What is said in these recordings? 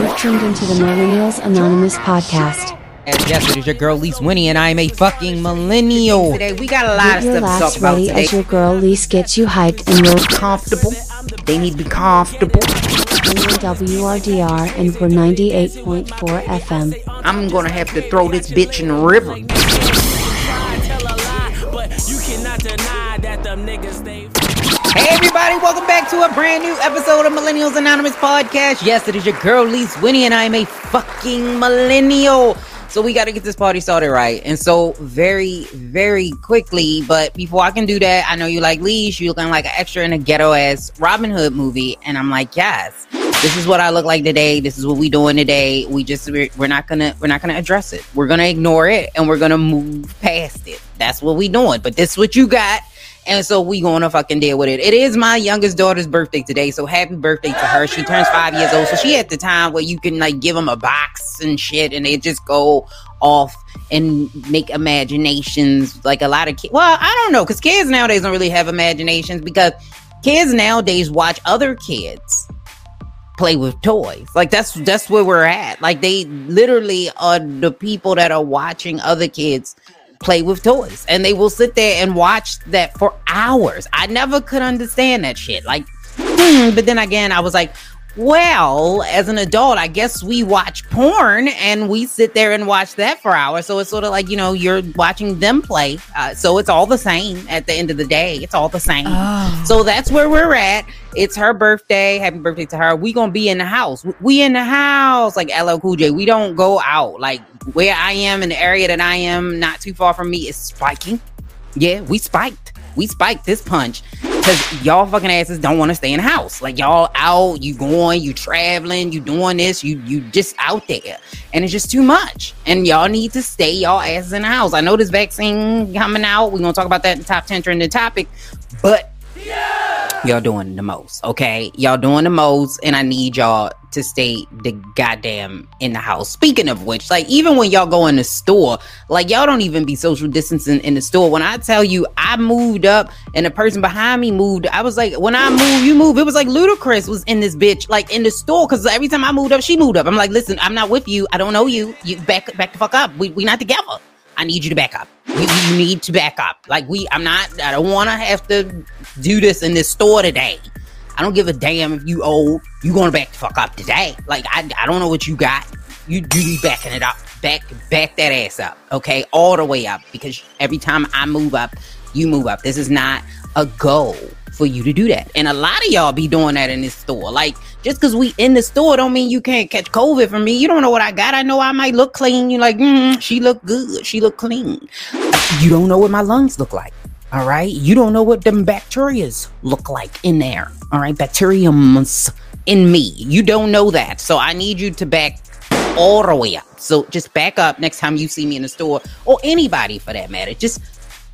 You've tuned into the Millennials Anonymous podcast. And yes, it is your girl Lise Winnie, and I am a fucking millennial. Today we got a lot Get your of stuff to laughs talk about ready today. as your girl Lise gets you hyped and you're comfortable. They need to be comfortable. WRDR and we're 98.4 FM. I'm gonna have to throw this bitch in the river. Hey everybody, welcome back to a brand new episode of Millennials Anonymous Podcast. Yes, it is your girl Lise Winnie, and I am a fucking millennial. So we got to get this party started right. And so very, very quickly, but before I can do that, I know you like Leash, you looking like an extra in a ghetto ass Robin Hood movie. And I'm like, yes, this is what I look like today. This is what we doing today. We just we're, we're not gonna we're not gonna address it. We're gonna ignore it and we're gonna move past it. That's what we doing. But this is what you got. And so we gonna fucking deal with it. It is my youngest daughter's birthday today, so happy birthday to her. She turns five years old, so she at the time where you can like give them a box and shit, and they just go off and make imaginations. Like a lot of kids. Well, I don't know, because kids nowadays don't really have imaginations because kids nowadays watch other kids play with toys. Like that's that's where we're at. Like they literally are the people that are watching other kids play with toys and they will sit there and watch that for hours. I never could understand that shit. Like but then again I was like well, as an adult, I guess we watch porn and we sit there and watch that for hours. So it's sort of like, you know, you're watching them play. Uh, so it's all the same at the end of the day. It's all the same. So that's where we're at. It's her birthday. Happy birthday to her. We gonna be in the house. We in the house, like LL Cool J. We don't go out. Like where I am in the area that I am, not too far from me, is spiking. Yeah, we spiked. We spiked this punch because y'all fucking asses don't want to stay in the house. Like y'all out, you going, you traveling, you doing this, you you just out there, and it's just too much. And y'all need to stay y'all asses in the house. I know this vaccine coming out. We're gonna talk about that in top ten trending topic, but y'all doing the most, okay? Y'all doing the most, and I need y'all to stay the goddamn in the house. Speaking of which, like even when y'all go in the store, like y'all don't even be social distancing in the store. When I tell you I moved up and the person behind me moved, I was like, when I move, you move. It was like Ludacris was in this bitch, like in the store, because every time I moved up, she moved up. I'm like, listen, I'm not with you. I don't know you. You back back the fuck up. We we not together. I need you to back up. You, you need to back up. Like we, I'm not. I don't want to have to do this in this store today. I don't give a damn if you old. You gonna back the fuck up today? Like I, I don't know what you got. You do be backing it up. Back, back that ass up. Okay, all the way up. Because every time I move up, you move up. This is not a goal for you to do that. And a lot of y'all be doing that in this store. Like just because we in the store don't mean you can't catch COVID from me. You don't know what I got. I know I might look clean. You're like, mm, she look good. She look clean. You don't know what my lungs look like. All right. You don't know what them bacterias look like in there. All right. Bacteriums in me. You don't know that. So I need you to back all the way up. So just back up next time you see me in the store or anybody for that matter. Just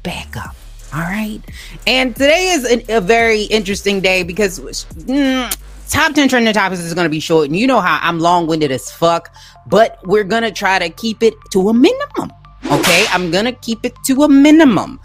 back up. All right. And today is a, a very interesting day because mm, top 10 trending topics is going to be short. And you know how I'm long winded as fuck, but we're going to try to keep it to a minimum. Okay. I'm going to keep it to a minimum.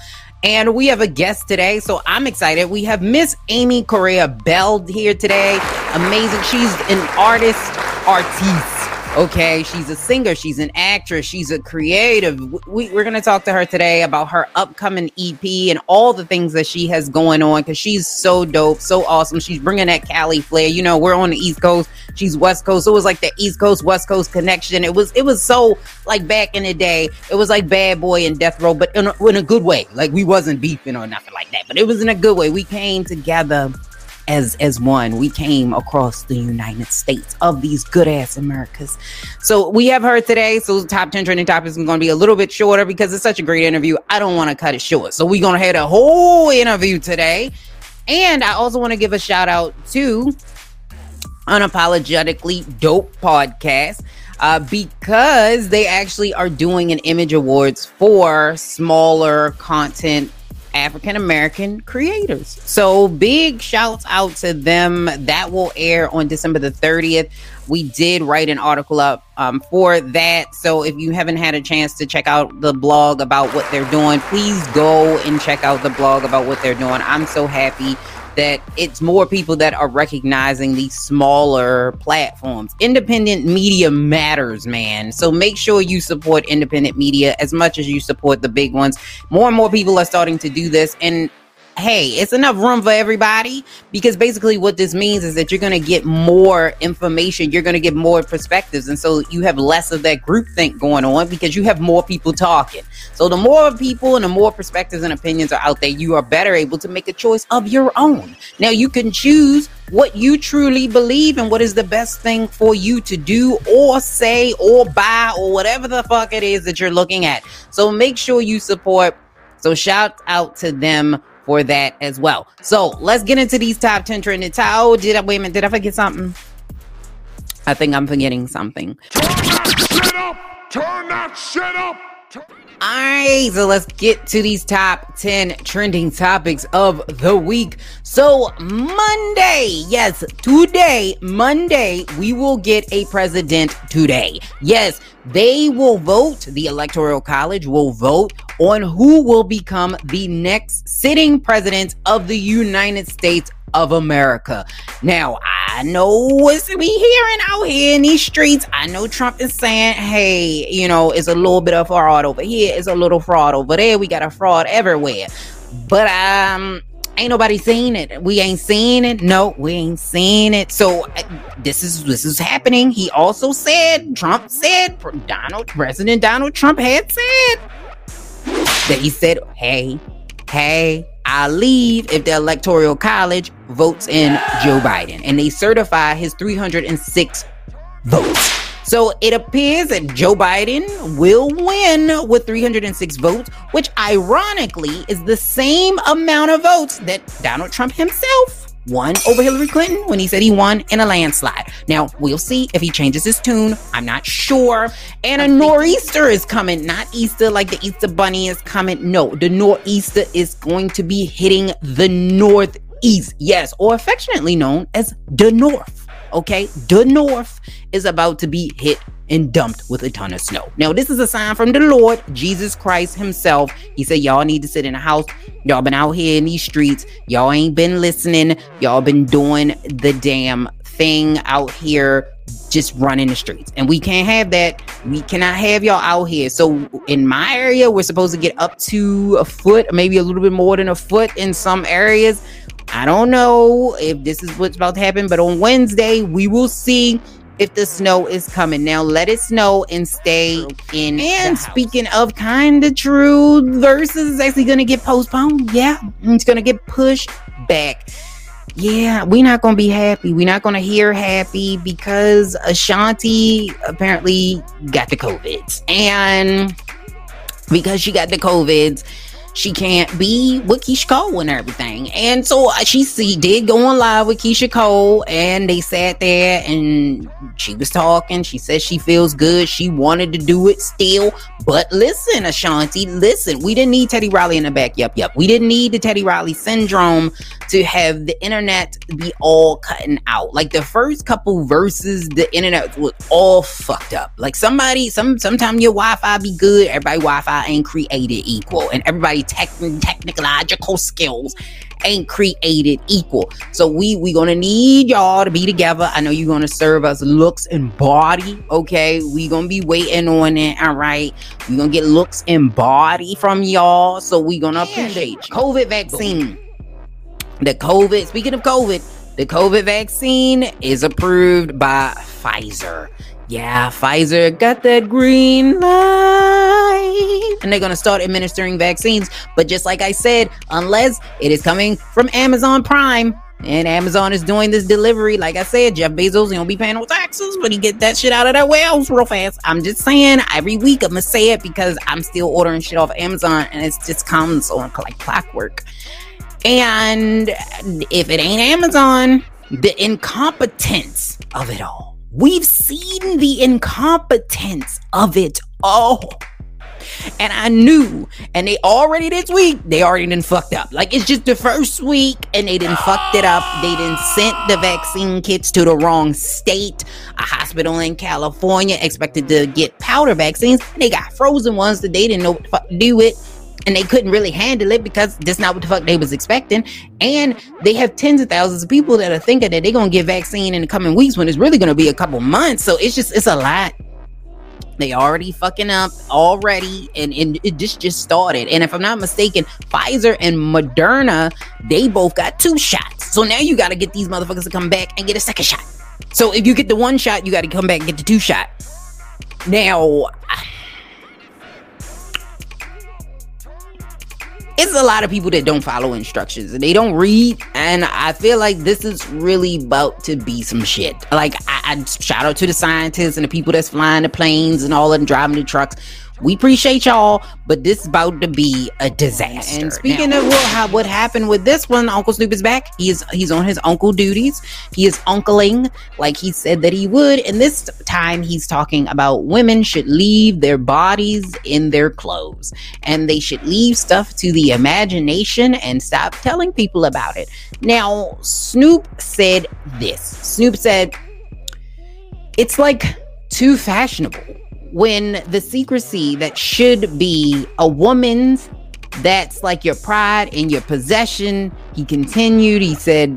And we have a guest today, so I'm excited. We have Miss Amy Correa Bell here today. Amazing. She's an artist, artiste. Okay, she's a singer, she's an actress, she's a creative. We, we're going to talk to her today about her upcoming EP and all the things that she has going on because she's so dope, so awesome. She's bringing that Cali flair. You know, we're on the East Coast, she's West Coast. So it was like the East Coast West Coast connection. It was it was so like back in the day. It was like Bad Boy and Death Row, but in a, in a good way. Like we wasn't beefing or nothing like that, but it was in a good way. We came together as as one. We came across the united states of these good ass americas. So we have her today so top 10 trending topics is going to be a little bit shorter because it's such a great interview. I don't want to cut it short. So we're going to have a whole interview today. And i also want to give a shout out to unapologetically dope podcast uh, because they actually are doing an image awards for smaller content African American creators. So big shouts out to them. That will air on December the 30th. We did write an article up um, for that. So if you haven't had a chance to check out the blog about what they're doing, please go and check out the blog about what they're doing. I'm so happy that it's more people that are recognizing these smaller platforms. Independent media matters, man. So make sure you support independent media as much as you support the big ones. More and more people are starting to do this. And hey, it's enough room for everybody because basically what this means is that you're going to get more information, you're going to get more perspectives, and so you have less of that group think going on because you have more people talking. So the more people and the more perspectives and opinions are out there, you are better able to make a choice of your own. Now you can choose what you truly believe and what is the best thing for you to do or say or buy or whatever the fuck it is that you're looking at. So make sure you support. So shout out to them for that as well. So let's get into these top 10 trending. Oh, did I wait a minute? Did I forget something? I think I'm forgetting something. Turn that shit up! Turn that shit up! All right, so let's get to these top 10 trending topics of the week. So, Monday, yes, today, Monday, we will get a president today. Yes, they will vote, the Electoral College will vote on who will become the next sitting president of the United States of America. Now, I know what we hearing out here in these streets. I know Trump is saying, hey, you know, it's a little bit of fraud over here, it's a little fraud over there. We got a fraud everywhere. But um ain't nobody seen it. We ain't seen it. No, we ain't seen it. So uh, this is this is happening. He also said, Trump said, Donald President Donald Trump had said that he said, hey, hey, I'll leave if the Electoral College votes in Joe Biden and they certify his 306 votes. So it appears that Joe Biden will win with 306 votes, which ironically is the same amount of votes that Donald Trump himself won over Hillary Clinton when he said he won in a landslide. Now, we'll see if he changes his tune. I'm not sure. And a nor'easter is coming, not Easter like the Easter Bunny is coming. No, the nor'easter is going to be hitting the northeast. Yes, or affectionately known as the north. Okay, the north is about to be hit and dumped with a ton of snow. Now, this is a sign from the Lord, Jesus Christ Himself. He said, Y'all need to sit in a house. Y'all been out here in these streets. Y'all ain't been listening. Y'all been doing the damn thing out here just running the streets. And we can't have that. We cannot have y'all out here. So in my area, we're supposed to get up to a foot, maybe a little bit more than a foot in some areas. I don't know if this is what's about to happen, but on Wednesday, we will see if the snow is coming. Now let it snow and stay in. And speaking of kind of true, Verzuz is actually gonna get postponed. Yeah, it's gonna get pushed back. Yeah, we're not gonna be happy. We're not gonna hear happy because Ashanti apparently got the COVID. And because she got the COVID, she can't be with Keyshia Cole and everything. And so uh, she, she did go on live with Keyshia Cole and they sat there and she was talking. She said she feels good. She wanted to do it still. But listen, Ashanti, listen, we didn't need Teddy Riley in the back. Yep, yep. We didn't need the Teddy Riley syndrome to have the internet be all cutting out. Like the first couple verses, the internet was all fucked up. Like somebody, some sometimes your Wi-Fi be good, everybody Wi-Fi ain't created equal, and everybody tech technological skills ain't created equal. So we we gonna need y'all to be together. I know you're gonna serve us looks and body. Okay, we gonna be waiting on it. All right, we gonna get looks and body from y'all. So we gonna appreciate. COVID vaccine. The COVID. Speaking of COVID, the COVID vaccine is approved by Pfizer. Yeah, Pfizer got that green light. And they're going to start administering vaccines. But just like I said, unless it is coming from Amazon Prime, and Amazon is doing this delivery. Like I said, Jeff Bezos, he don't be paying no taxes, but he get that shit out of that warehouse real fast. I'm just saying, every week I'm gonna say it because I'm still ordering shit off Amazon and it just comes on like clockwork. And if it ain't Amazon, the incompetence of it all We've seen the incompetence of it all. And I knew, and they already this week, they already done fucked up. Like it's just the first week, and they done fucked it up. They done sent the vaccine kits to the wrong state. A hospital in California expected to get powder vaccines. They got frozen ones that they didn't know what to do with. And they couldn't really handle it because that's not what the fuck they was expecting. And they have tens of thousands of people that are thinking that they're gonna get vaccine in the coming weeks when it's really gonna be a couple months. So it's just it's a lot. They already fucking up already, and, and it just just started. And if I'm not mistaken, Pfizer and Moderna, they both got two shots. So now you got to get these motherfuckers to come back and get a second shot. So if you get the one shot, you got to come back and get the two shot. Now, it's a lot of people that don't follow instructions. And they don't read and i feel like this is really about to be some shit. Like I, I shout out to the scientists and the people that's flying the planes and all of them driving the trucks we appreciate y'all, but this is about to be a disaster. And speaking now, of what, what happened with this one, Uncle Snoop is back. He is he's on his uncle duties. He is uncling like he said that he would. And this time he's talking about women should leave their bodies in their clothes and they should leave stuff to the imagination and stop telling people about it. Now, Snoop said this. Snoop said, it's like too fashionable when the secrecy that should be a woman's that's like your pride and your possession he continued he said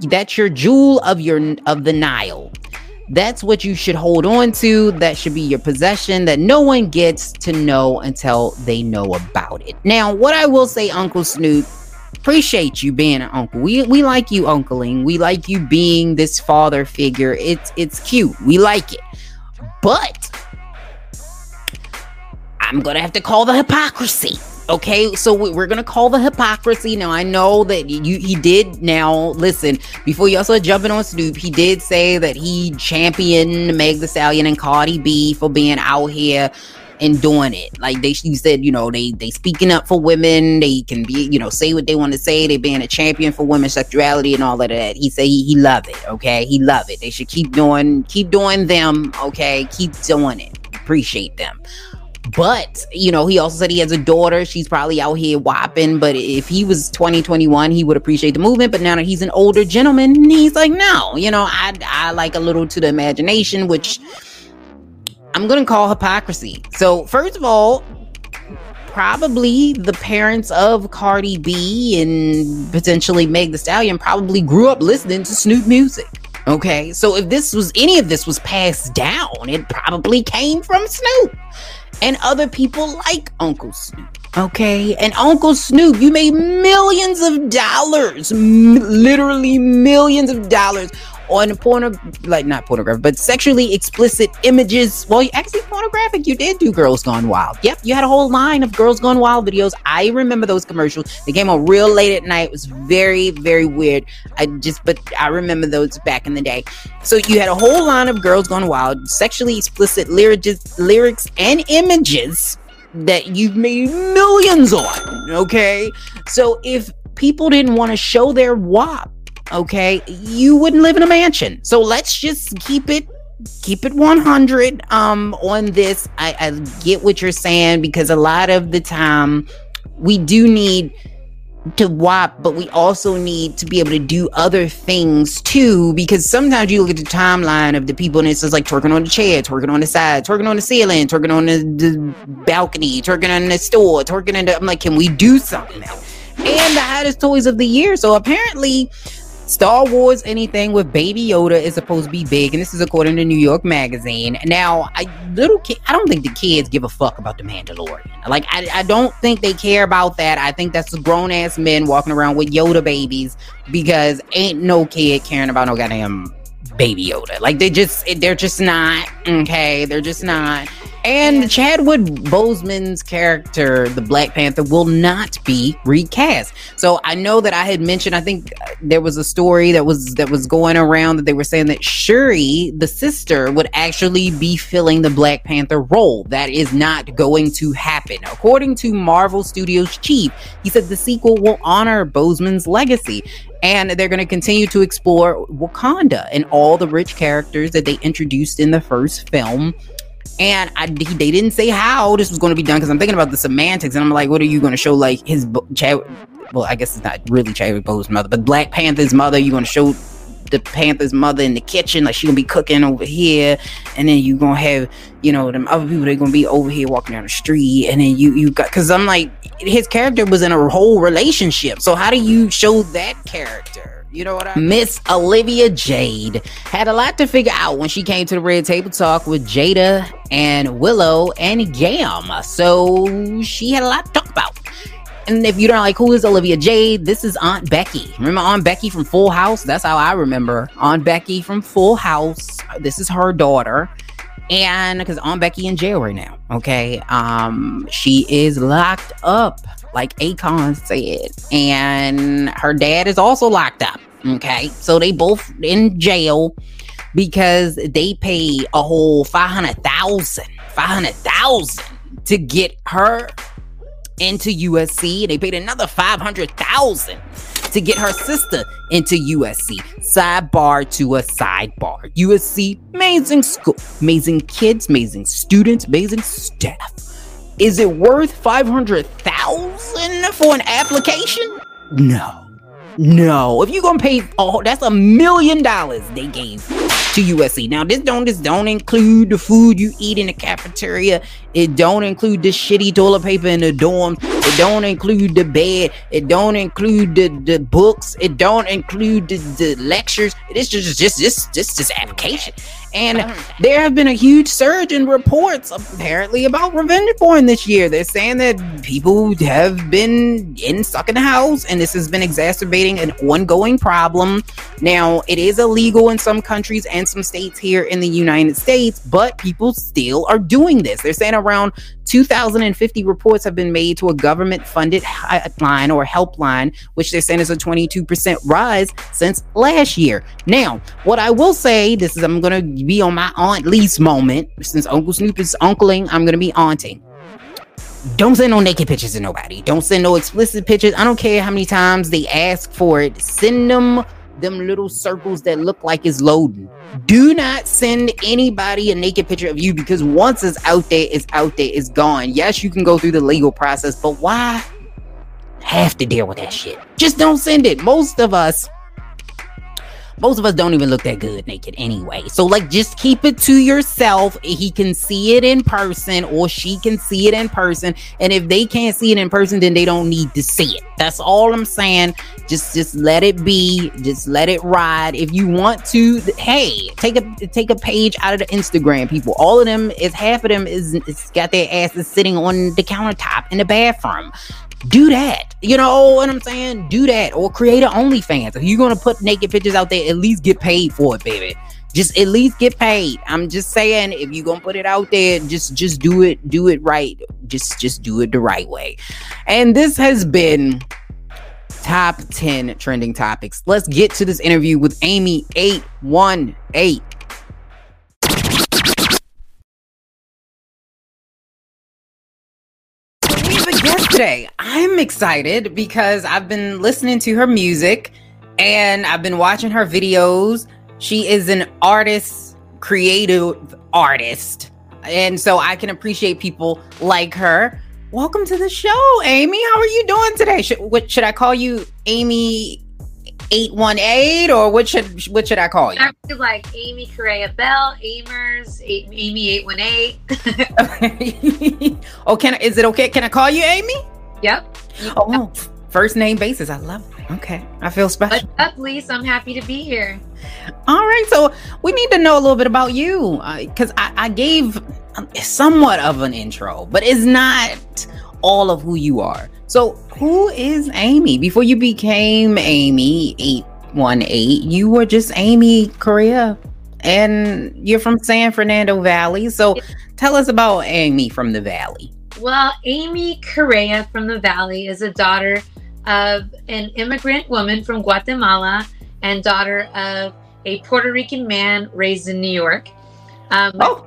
that's your jewel of your of the nile. That's what you should hold on to. That should be your possession that no one gets to know until they know about it. Now what i will say uncle snoop appreciate you being an uncle. We we like you uncling we like you being this father figure. It's it's cute. We like it. But I'm gonna have to call the hypocrisy. Okay, so we're gonna call the hypocrisy. Now I know that you he did now listen before you also jumping on Snoop, he did say that he championed Meg the Stallion and Cardi B for being out here and doing it. Like they you said, you know, they they speaking up for women, they can be, you know, say what they want to say, they being a champion for women's sexuality and all of that. He said he, he love it, okay? He love it. They should keep doing keep doing them, okay? Keep doing it. Appreciate them. But, you know, he also said he has a daughter. She's probably out here whopping. But if he was 2021, he would appreciate the movement. But now that he's an older gentleman, he's like, no, you know, I, I like a little to the imagination, which I'm going to call hypocrisy. So, first of all, probably the parents of Cardi B and potentially Meg the Stallion probably grew up listening to Snoop music. Okay, so if this was any of this was passed down, it probably came from Snoop and other people like Uncle Snoop. Okay, and Uncle Snoop, you made millions of dollars, m- literally millions of dollars on porno, like not pornographic, but sexually explicit images. Well, actually, pornographic. You did do Girls Gone Wild. Yep, you had a whole line of Girls Gone Wild videos. I remember those commercials. They came on real late at night. It was very, very weird. I just, but I remember those back in the day. So you had a whole line of Girls Gone Wild, sexually explicit lyrics, lyrics and images that you've made millions on. Okay, so if people didn't want to show their WAP okay, you wouldn't live in a mansion. So let's just keep it keep it 100 um on this. I, I get what you're saying because a lot of the time we do need to WAP, but we also need to be able to do other things too. Because sometimes you look at the timeline of the people and it's just like twerking on the chair, twerking on the side, twerking on the ceiling, twerking on the, the balcony, twerking on the store, twerking in the. I'm like, can we do something else? And the hottest toys of the year. So apparently, Star Wars anything with Baby Yoda is supposed to be big, and this is according to New York Magazine. Now, I little kid, I don't think the kids give a fuck about the Mandalorian. Like, I, I don't think they care about that. I think that's grown ass men walking around with Yoda babies because ain't no kid caring about no goddamn Baby Yoda. Like, they just, they're just not okay. They're just not. And Chadwick Boseman's character, the Black Panther, will not be recast. So I know that I had mentioned. I think uh, there was a story that was that was going around that they were saying that Shuri, the sister, would actually be filling the Black Panther role. That is not going to happen, according to Marvel Studios chief. He said the sequel will honor Boseman's legacy and they're going to continue to explore Wakanda and all the rich characters that they introduced in the first film and I, they didn't say how this was going to be done because I'm thinking about the semantics, and I'm like, what are you going to show like his Chad? Well, I guess it's not really Chadwick Boseman's mother, but Black Panther's mother. You're going to show the Panther's mother in the kitchen, like she gonna be cooking over here, and then you gonna have you know them other people they're gonna be over here walking down the street, and then you you got because I'm like his character was in a whole relationship, so how do you show that character? You know what I mean? Miss Olivia Jade had a lot to figure out when she came to the Red Table Talk with Jada and Willow and Yam. So she had a lot to talk about. And if you don't like who is Olivia Jade, this is Aunt Becky. Remember Aunt Becky from Full House? That's how I remember Aunt Becky from Full House. This is her daughter. And because Aunt Becky in jail right now, okay? Um, she is locked up, like Akon said. And her dad is also locked up. Okay. So they both in jail because they pay a whole 500,000, 500,000 to get her into USC. They paid another 500,000 to get her sister into USC. Sidebar to a sidebar. USC, amazing school, amazing kids, amazing students, amazing staff. Is it worth 500,000 for an application? No. No, if you're gonna pay, oh, that's a million dollars they gave to USC. Now, this don't this don't include the food you eat in the cafeteria. It don't include the shitty toilet paper in the dorm. It don't include the bed. It don't include the, the books. It don't include the, the lectures. It's just just just just this application. And there have been a huge surge in reports apparently about revenge porn this year. They're saying that people have been in stuck in the house and this has been exacerbating an ongoing problem. Now, it is illegal in some countries and some states here in the United States, but people still are doing this. They're saying around 2,050 reports have been made to a government funded hotline or helpline, which they're saying is a 22% rise since last year. Now, what I will say, this is I'm going to be on my Aunt Lease moment. Since Uncle Snoop is uncling, I'm going to be aunting. Don't send no naked pictures to nobody. Don't send no explicit pictures. I don't care how many times they ask for it. Send them them little circles that look like it's loading. Do not send anybody a naked picture of you because once it's out there, it's out there, it's gone. Yes, you can go through the legal process, but why have to deal with that shit? Just don't send it. Most of us most of us don't even look that good naked anyway. So like just keep it to yourself. He can see it in person or she can see it in person. And if they can't see it in person, then they don't need to see it. That's all I'm saying. Just just let it be. Just let it ride. If you want to, hey, take a take a page out of the Instagram people. All of them is half of them is, is got their asses sitting on the countertop in the bathroom do that. You know what I'm saying? Do that or create an OnlyFans. If you're gonna put naked pictures out there, at least get paid for it, baby. Just at least get paid. I'm just saying, if you're gonna put it out there, just just do it, do it right. Just just do it the right way. And this has been top 10 trending topics. Let's get to this interview with Amy 818. Today. I'm excited because I've been listening to her music and I've been watching her videos. She is an artist, creative artist. And so I can appreciate people like her. Welcome to the show, Amy. How are you doing today? Should, what, should I call you Amy 818 or what should what should I call you? I like Amy Correa Bell, Amers, Amy 818. oh, can I, is it okay? Can I call you Amy? Yep. Oh, first name basis. I love it. Okay. I feel special. What's up? I'm happy to be here. All right. So we need to know a little bit about you because uh, I, I gave somewhat of an intro, but it's not all of who you are. So, who is Amy? Before you became Amy 818, you were just Amy Correa and you're from San Fernando Valley. So, tell us about Amy from the Valley. Well, Amy Correa from the Valley is a daughter of an immigrant woman from Guatemala and daughter of a Puerto Rican man raised in New York. Um, oh.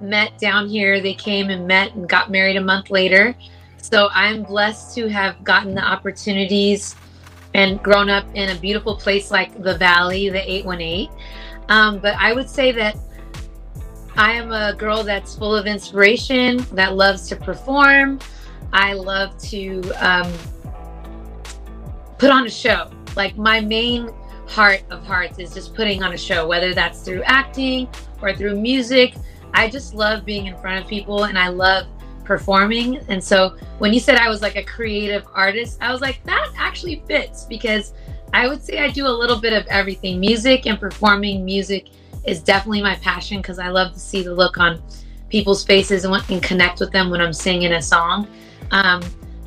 Met down here. They came and met and got married a month later. So I'm blessed to have gotten the opportunities and grown up in a beautiful place like the Valley, the 818. Um, but I would say that I am a girl that's full of inspiration, that loves to perform. I love to um, put on a show. Like my main heart of hearts is just putting on a show, whether that's through acting or through music. I just love being in front of people and I love performing. And so when you said I was like a creative artist, I was like, that actually fits because I would say I do a little bit of everything. Music and performing music is definitely my passion because I love to see the look on people's faces and, and connect with them when I'm singing a song. Um,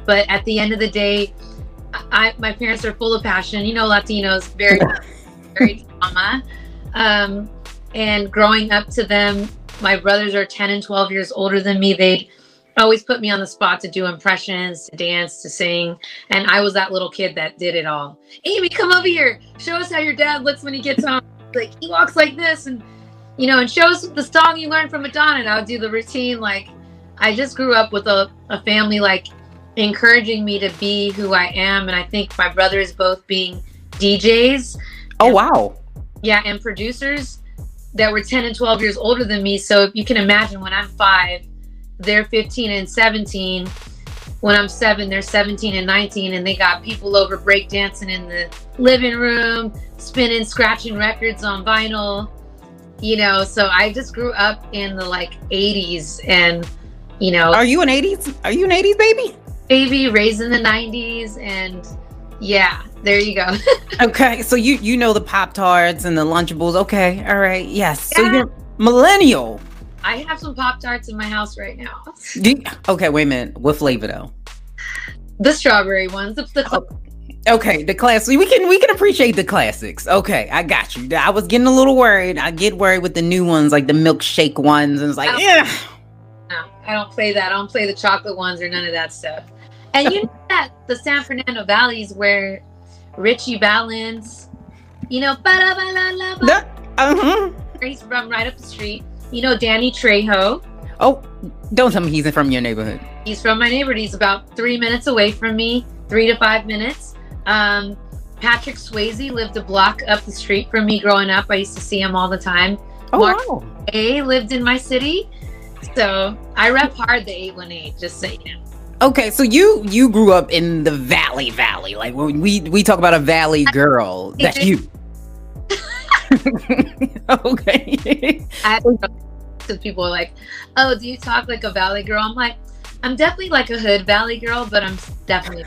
but at the end of the day, I, my parents are full of passion. You know, Latinos, very, very drama. Um, and growing up to them, my brothers are 10 and 12 years older than me. They'd always put me on the spot to do impressions, to dance, to sing. And I was that little kid that did it all. Amy, come over here. Show us how your dad looks when he gets on. Like he walks like this and you know, and show us the song you learned from Madonna. And I would do the routine. Like I just grew up with a, a family like encouraging me to be who I am. And I think my brothers both being DJs. Oh wow. Yeah, and producers that were 10 and 12 years older than me. So if you can imagine when I'm five, they're 15 and 17. When I'm seven, they're 17 and 19, and they got people over breakdancing in the living room, spinning, scratching records on vinyl. You know, so I just grew up in the like 80s, and you know, Are you an 80s? Are you an 80s baby? baby raised in the 90s, and yeah, there you go. Okay, so you you know the Pop Tarts and the Lunchables. Okay, all right, yes. So you're millennial. I have some Pop Tarts in my house right now. Do- okay, wait a minute. What flavor though? The strawberry ones, the, the cl- oh, Okay, the class we can we can appreciate the classics. Okay, I got you. I was getting a little worried. I get worried with the new ones, like the milkshake ones, and it's like, Oh. yeah. No, I don't play that. I don't play the chocolate ones or none of that stuff. And you know that the San Fernando Valley is where Ritchie Valens, you know, Uh-huh. he's from right up the street. You know, Danny Trejo. Oh, don't tell me he's from your neighborhood. He's from my neighborhood. He's about three minutes away from me, three to five minutes. Um, Patrick Swayze lived a block up the street from me growing up. I used to see him all the time. Oh Mark- wow. A lived in my city. So I rep hard the 818, just so you know. Okay, so you you grew up in the Valley Valley. Like when we we talk about a Valley girl, that's you. okay. I people are like, "Oh, do you talk like a valley girl?" I'm like, "I'm definitely like a hood valley girl, but I'm definitely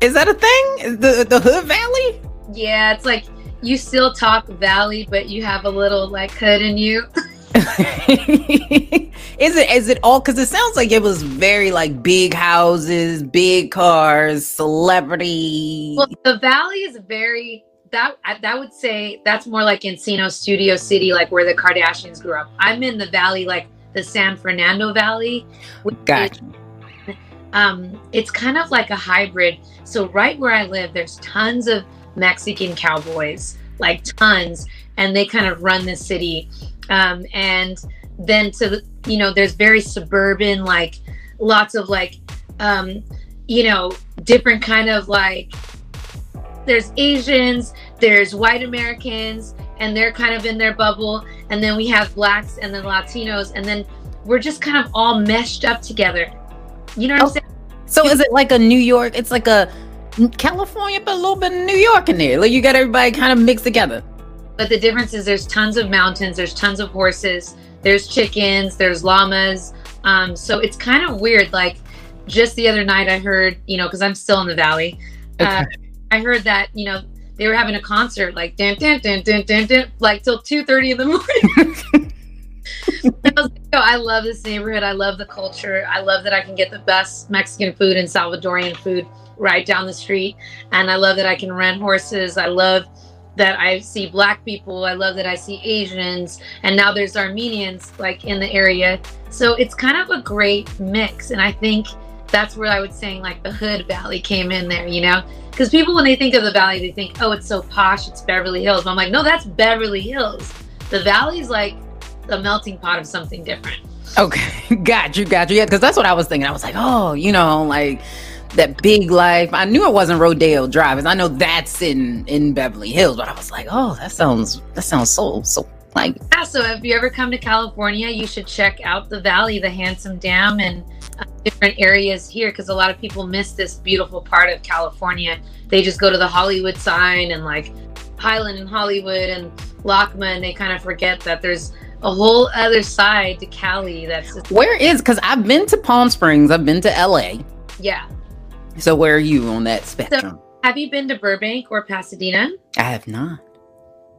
Is that a thing? The the Hood Valley? yeah." It's like you still talk valley, but you have a little like hood in you. is it is it all because it sounds like it was very like big houses, big cars, celebrity. Well, the valley is very that I- that would say that's more like Encino Studio City, like where the Kardashians grew up. I'm in the valley, like the San Fernando Valley. which is um, it's kind of like a hybrid. So right where I live, there's tons of Mexican cowboys, like tons, and they kind of run the city. Um, and then to the, you know, there's very suburban, like lots of like, um, you know, different kind of like. There's Asians, there's white Americans, and they're kind of in their bubble, and then we have blacks and then Latinos, and then we're just kind of all meshed up together. You know what I'm saying? So is it like a New York? It's like a California, but a little bit of New York in there. Like you got everybody kind of mixed together. But the difference is there's tons of mountains, there's tons of horses, there's chickens, there's llamas. Um, so it's kind of weird. Like just the other night, I heard, you know, because I'm still in the valley, uh, I heard that, you know, they were having a concert like dun, dun, dun, dun, dun, dun, like till 2.30 in the morning. I was like, "Yo, I love this neighborhood. I love the culture. I love that I can get the best Mexican food and Salvadorian food right down the street. And I love that I can rent horses. I love that I see black people. I love that I see Asians. And now there's Armenians like in the area. So it's kind of a great mix. And I think that's where I would say like the hood valley came in there, you know? Because people when they think of the valley, they think, oh, it's so posh, it's Beverly Hills. But I'm like, no, that's Beverly Hills. The valley's like a melting pot of something different. Okay, got you, got you. Yeah, because that's what I was thinking. I was like, oh, you know, like that big life. I knew it wasn't Rodeo Drive, I know that's in in Beverly Hills, but I was like, oh, that sounds that sounds so so like Yeah, so if you ever come to California, you should check out the valley, the Hansen Dam, and uh, different areas here because a lot of people miss this beautiful part of California. They just go to the Hollywood sign and like Highland and Hollywood and LACMA, and they kind of forget that there's a whole other side to Cali. That's just, Where is? Because I've been to Palm Springs, I've been to LA. yeah. So where are you on that spectrum? Have you been to Burbank or Pasadena? I have not.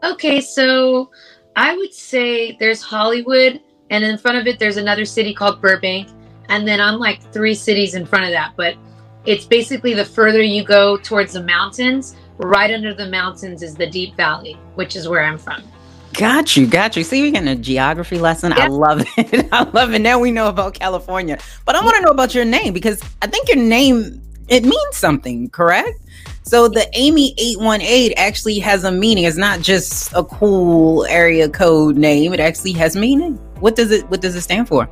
Okay, so I would say there's Hollywood, and in front of it, there's another city called Burbank, and then I'm like three cities in front of that. But it's basically the further you go towards the mountains, right under the mountains is the Deep Valley, which is where I'm from. Got you, got you. See, we're getting a geography lesson. I love it. I love it. Now we know about California. But I want to know about your name because I think your name it means something, correct? So the Amy 818 actually has a meaning. It's not just a cool area code name. It actually has meaning. What does it what does it stand for?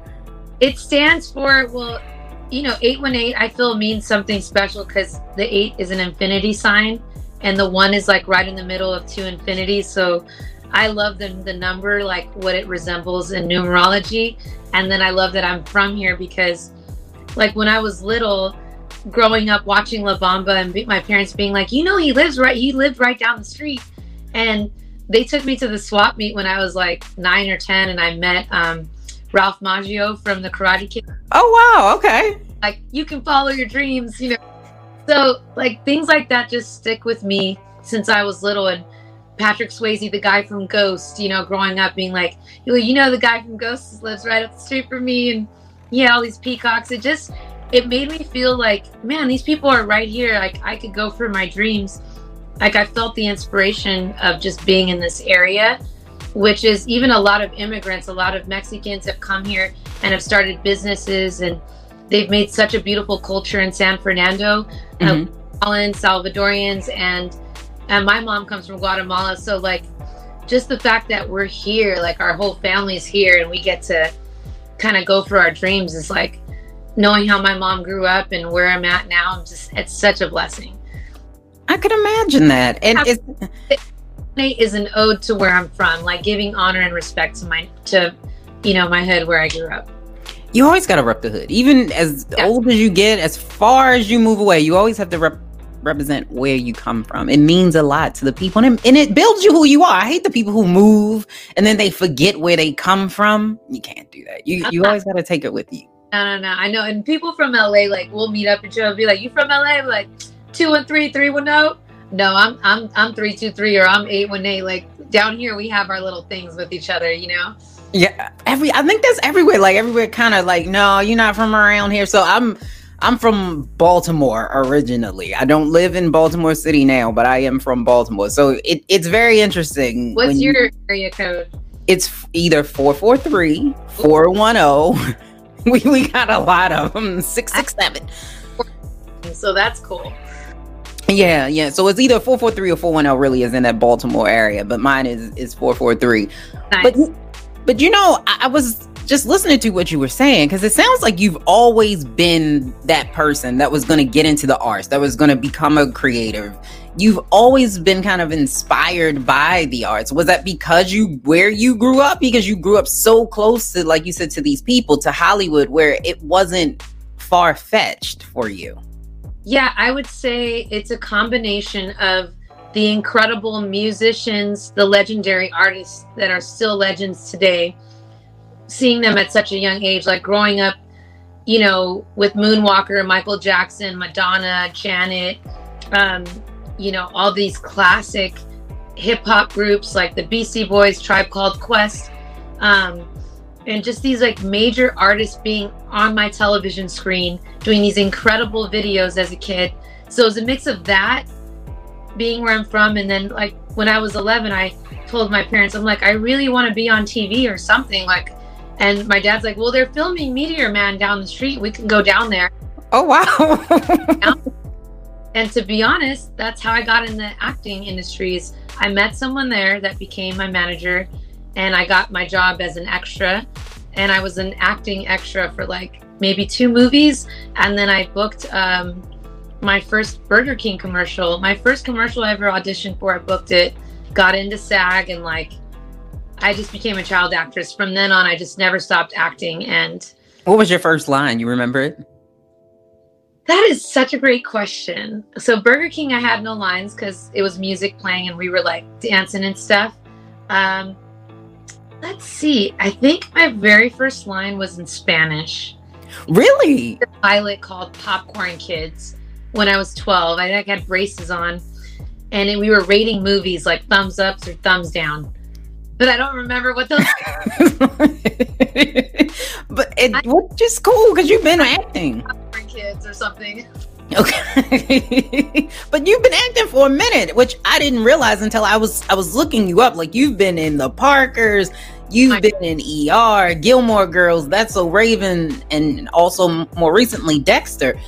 It stands for, well, you know, 818, I feel means something special because the eight is an infinity sign, and the one is like right in the middle of two infinities. So I love the, the number, like what it resembles in numerology. And then I love that I'm from here because, like, when I was little, growing up watching La Bamba and be, my parents being like, you know, he lives right, he lived right down the street. And they took me to the swap meet when I was like nine or 10, and I met um, Ralph Macchio from the Karate Kid. Oh wow, okay. Like, you can follow your dreams, you know. So, like, things like that just stick with me since I was little. And Patrick Swayze, the guy from Ghost, you know, growing up being like, you you know, the guy from Ghost lives right up the street from me. And yeah, all these peacocks. It just, it made me feel like, man, these people are right here. Like, I could go for my dreams. Like, I felt the inspiration of just being in this area, which is even a lot of immigrants, a lot of Mexicans have come here and have started businesses and they've made such a beautiful culture in San Fernando. Mhm. Holland, Salvadorians, and and my mom comes from Guatemala. So like, just the fact that we're here, like our whole family's here, and we get to kind of go for our dreams is like knowing how my mom grew up and where I'm at now. I'm just it's such a blessing. I could imagine that. And it's is an ode to where I'm from, like giving honor and respect to my to you know my hood where I grew up. you always got to rep the hood. Even as Yeah. old as you get, as far as you move away, you always have to rep- represent where you come from. It means a lot to the people, and it, and it builds you who you are. I hate the people who move and then they forget where they come from. You can't do that. You you always got to take it with you. No, no, no. I know. And people from LA, like, we'll meet up and show and be like, "You from LA?" I'm like, two one three, three one zero. No, I'm I'm I'm three two three or I'm eight one eight. Like down here, we have our little things with each other. You know. Yeah, every I think that's everywhere. Like everywhere, kind of like no, you're not from around here. So I'm I'm from Baltimore originally. I don't live in Baltimore City now, but I am from Baltimore. So it, it's very interesting. What's when you- your area code? it's either 443 410 we, we got a lot of them 667 So that's cool. yeah yeah. So it's either 443 or 410 really is in that baltimore area but mine is is 443 Nice. but but you know I, I was just listening to what you were saying because it sounds like you've always been that person that was going to get into the arts that was going to become a creative you've always been kind of inspired by the arts. Was that because you where you grew up? Because you grew up so close to like you said to these people to hollywood where it wasn't far-fetched for you? Yeah, I would say it's a combination of the incredible musicians, the legendary artists that are still legends today, seeing them at such a young age, like growing up, you know, with Moonwalker, Michael Jackson, Madonna, Janet, um, you know, all these classic hip hop groups like the Beastie Boys, Tribe Called Quest, um, and just these like major artists being on my television screen doing these incredible videos as a kid. So it was a mix of that, being where I'm from, and then like when I was 11, I told my parents, I'm like, I really want to be on TV or something. Like, and my dad's like, Well, they're filming Meteor Man down the street. We can go down there. oh wow And to be honest, that's how I got in the acting industries. I met someone there that became my manager, and I got my job as an extra. And I was an acting extra for like maybe two movies. And then I booked um, my first Burger King commercial. My first commercial I ever auditioned for, I booked it, got into SAG, and like I just became a child actress. From then on, I just never stopped acting. And what was your first line you remember it That is such a great question. So Burger King, I had no lines because it was music playing and we were like dancing and stuff. Um, let's see. I think my very first line was in Spanish. Really? The pilot called Popcorn Kids when I was 12. I think I had braces on, and we were rating movies like thumbs ups or thumbs down. But I don't remember what those. but it, which just cool because you've been acting. Kids or something. Okay. but you've been acting for a minute, which I didn't realize until I was I was looking you up. Like you've been in the Parkers, you've I- been in ER, Gilmore Girls, That's So Raven, and also more recently Dexter.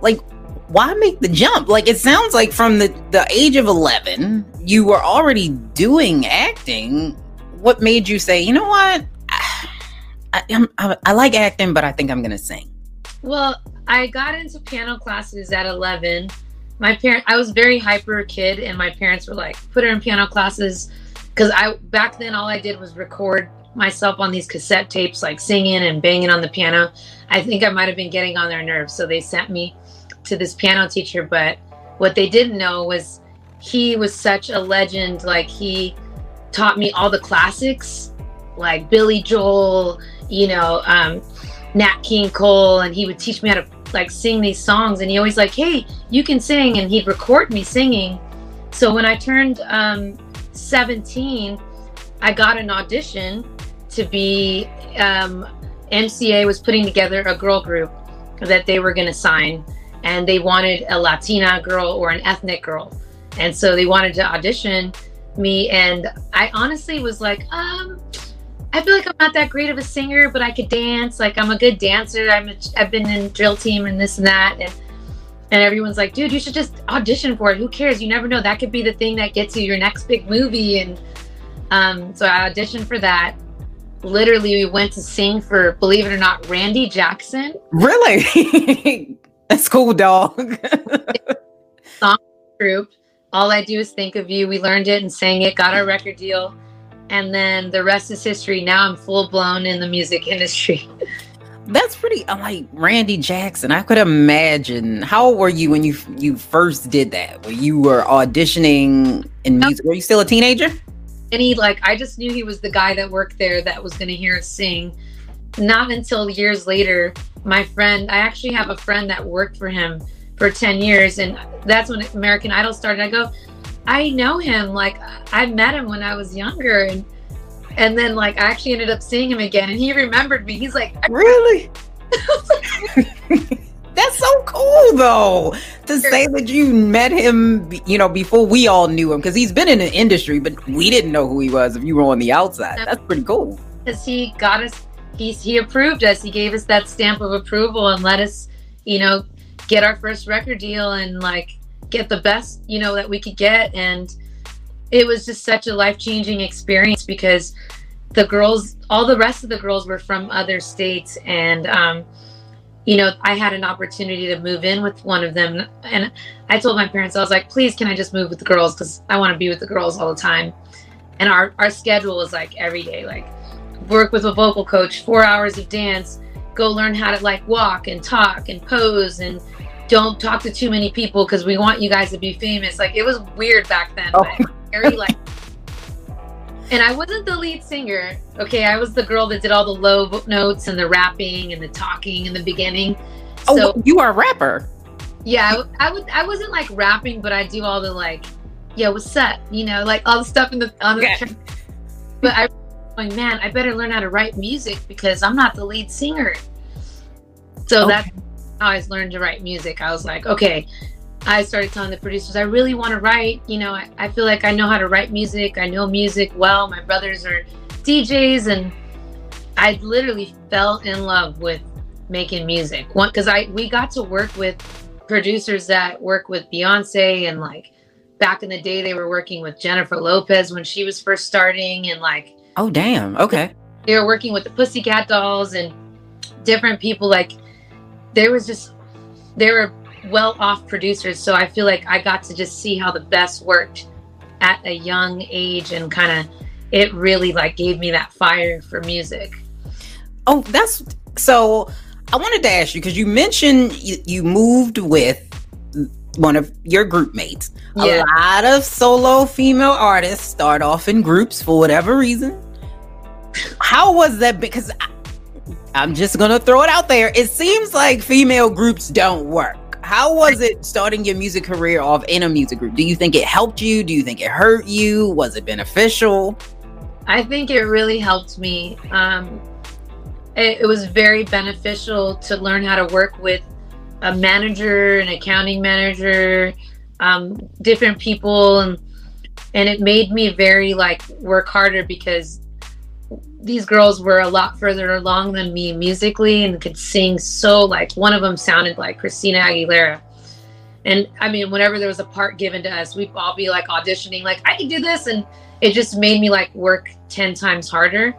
Like, why make the jump? Like it sounds like from the, the age of eleven, you were already doing acting. What made you say, you know what? I, I'm, I, I like acting, but I think I'm gonna sing. Well, I got into piano classes at 11. My parent, I was very hyper kid, and my parents were like, "Put her in piano classes," because I back then all I did was record myself on these cassette tapes, like singing and banging on the piano. I think I might have been getting on their nerves, so they sent me to this piano teacher. But what they didn't know was he was such a legend. Like he taught me all the classics, like Billy Joel, you know, um, Nat King Cole, and he would teach me how to like sing these songs. And he always like, "Hey, you can sing," and he'd record me singing. So when I turned um, 17, I got an audition to be. Um, MCA was putting together a girl group that they were going to sign, and they wanted a Latina girl or an ethnic girl, and so they wanted to audition me. And I honestly was like, um, I feel like I'm not that great of a singer, but I could dance. Like I'm a good dancer. I'm a, I've been in drill team and this and that, and and everyone's like, dude, you should just audition for it. Who cares? You never know. That could be the thing that gets you your next big movie. And um, so I auditioned for that. Literally, we went to sing for, believe it or not, Randy Jackson. Really? That's cool, dog. Song group. All I do is think of you. We learned it and sang it, got our record deal, and then the rest is history. Now I'm full blown in the music industry. That's pretty. Like Randy Jackson. I could imagine. How old were you when you you first did that? When you were auditioning in music? Were you still a teenager? And he like I just knew he was the guy that worked there that was going to hear us sing. Not until years later, my friend. I actually have a friend that worked for him for 10 years and that's when American Idol started. I go, I know him. Like I met him when I was younger and and then like I actually ended up seeing him again and he remembered me. He's like, Really? That's so cool, though, to say that you met him, you know, before we all knew him, because he's been in the industry, but we didn't know who he was if you were on the outside. That's pretty cool. because he got us he he approved us he gave us that stamp of approval and let us you know get our first record deal and like get the best you know that we could get. And it was just such a life-changing experience because the girls all the rest of the girls were from other states. And um you know i had an opportunity to move in with one of them. And i told my parents i was like please can i just move with the girls? Because i want to be with the girls all the time. And our our schedule was like every day like work with a vocal coach, four hours of dance, go learn how to like walk and talk and pose and don't talk to too many people because we want you guys to be famous. Like it was weird back then, Oh. but very like. And I wasn't the lead singer. Okay, I was the girl that did all the low notes and the rapping and the talking in the beginning. Oh, So you are a rapper. yeah, I, I would. I wasn't like rapping, but I do all the like, yo, what's up? You know, like all the stuff in the on the. Okay. But I, going, man, I better learn how to write music because I'm not the lead singer. So Okay. that's how I learned to write music. I was like, okay. I started telling the producers, I really want to write. You know, I, I feel like I know how to write music. I know music well. My brothers are DJs, and I literally fell in love with making music. One, because I we got to work with producers that work with Beyonce, and like back in the day, they were working with Jennifer Lopez when she was first starting, and like Oh, damn. Okay. they were working with the Pussycat Dolls and different people. Like there was just they were well off producers, so I feel like I got to just see how the best worked at a young age, and kind of it really like gave me that fire for music. Oh, that's so. I wanted to ask you because you mentioned you, you moved with one of your group mates. Yeah. A lot of solo female artists start off in groups for whatever reason. How was that? Because I, I'm just gonna throw it out there. It seems like female groups don't work. How was it starting your music career off in a music group? Do you think it helped you? Do you think it hurt you? Was it beneficial? I think it really helped me. Um, it, it was very beneficial to learn how to work with a manager, an accounting manager, um, different people, and and it made me very like work harder because these girls were a lot further along than me musically and could sing so like one of them sounded like Christina Aguilera. And I mean, whenever there was a part given to us, we'd all be like auditioning, like, I can do this. And it just made me like work 10 times harder.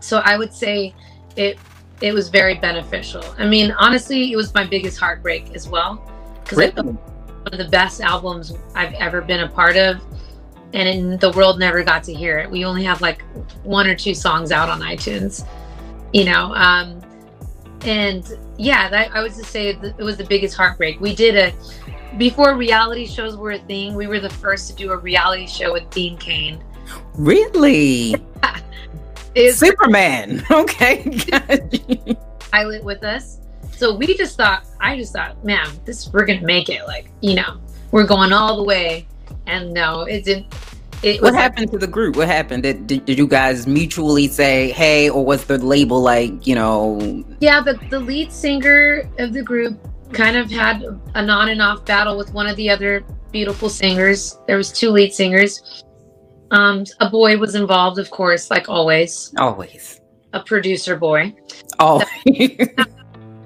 So I would say it it was very beneficial. I mean, honestly, it was my biggest heartbreak as well. Because Really? one of the best albums I've ever been a part of. And in, the world never got to hear it. We only have like one or two songs out on iTunes, you know. Um, and yeah, that I would just say it was the biggest heartbreak. We did a before reality shows were a thing. We were the first to do a reality show with Dean Cain. Really? Is Superman. Okay. Pilot with us. So we just thought, I just thought, man, this we're gonna make it. Like, you know, we're going all the way. And no, it didn't. It what happened to the group? What happened? Did, did, did you guys mutually say, hey, or was the label like, you know, yeah, the the lead singer of the group kind of had an on and off battle with one of the other beautiful singers. There was two lead singers. Um, a boy was involved, of course, like always, always? a producer boy. Always.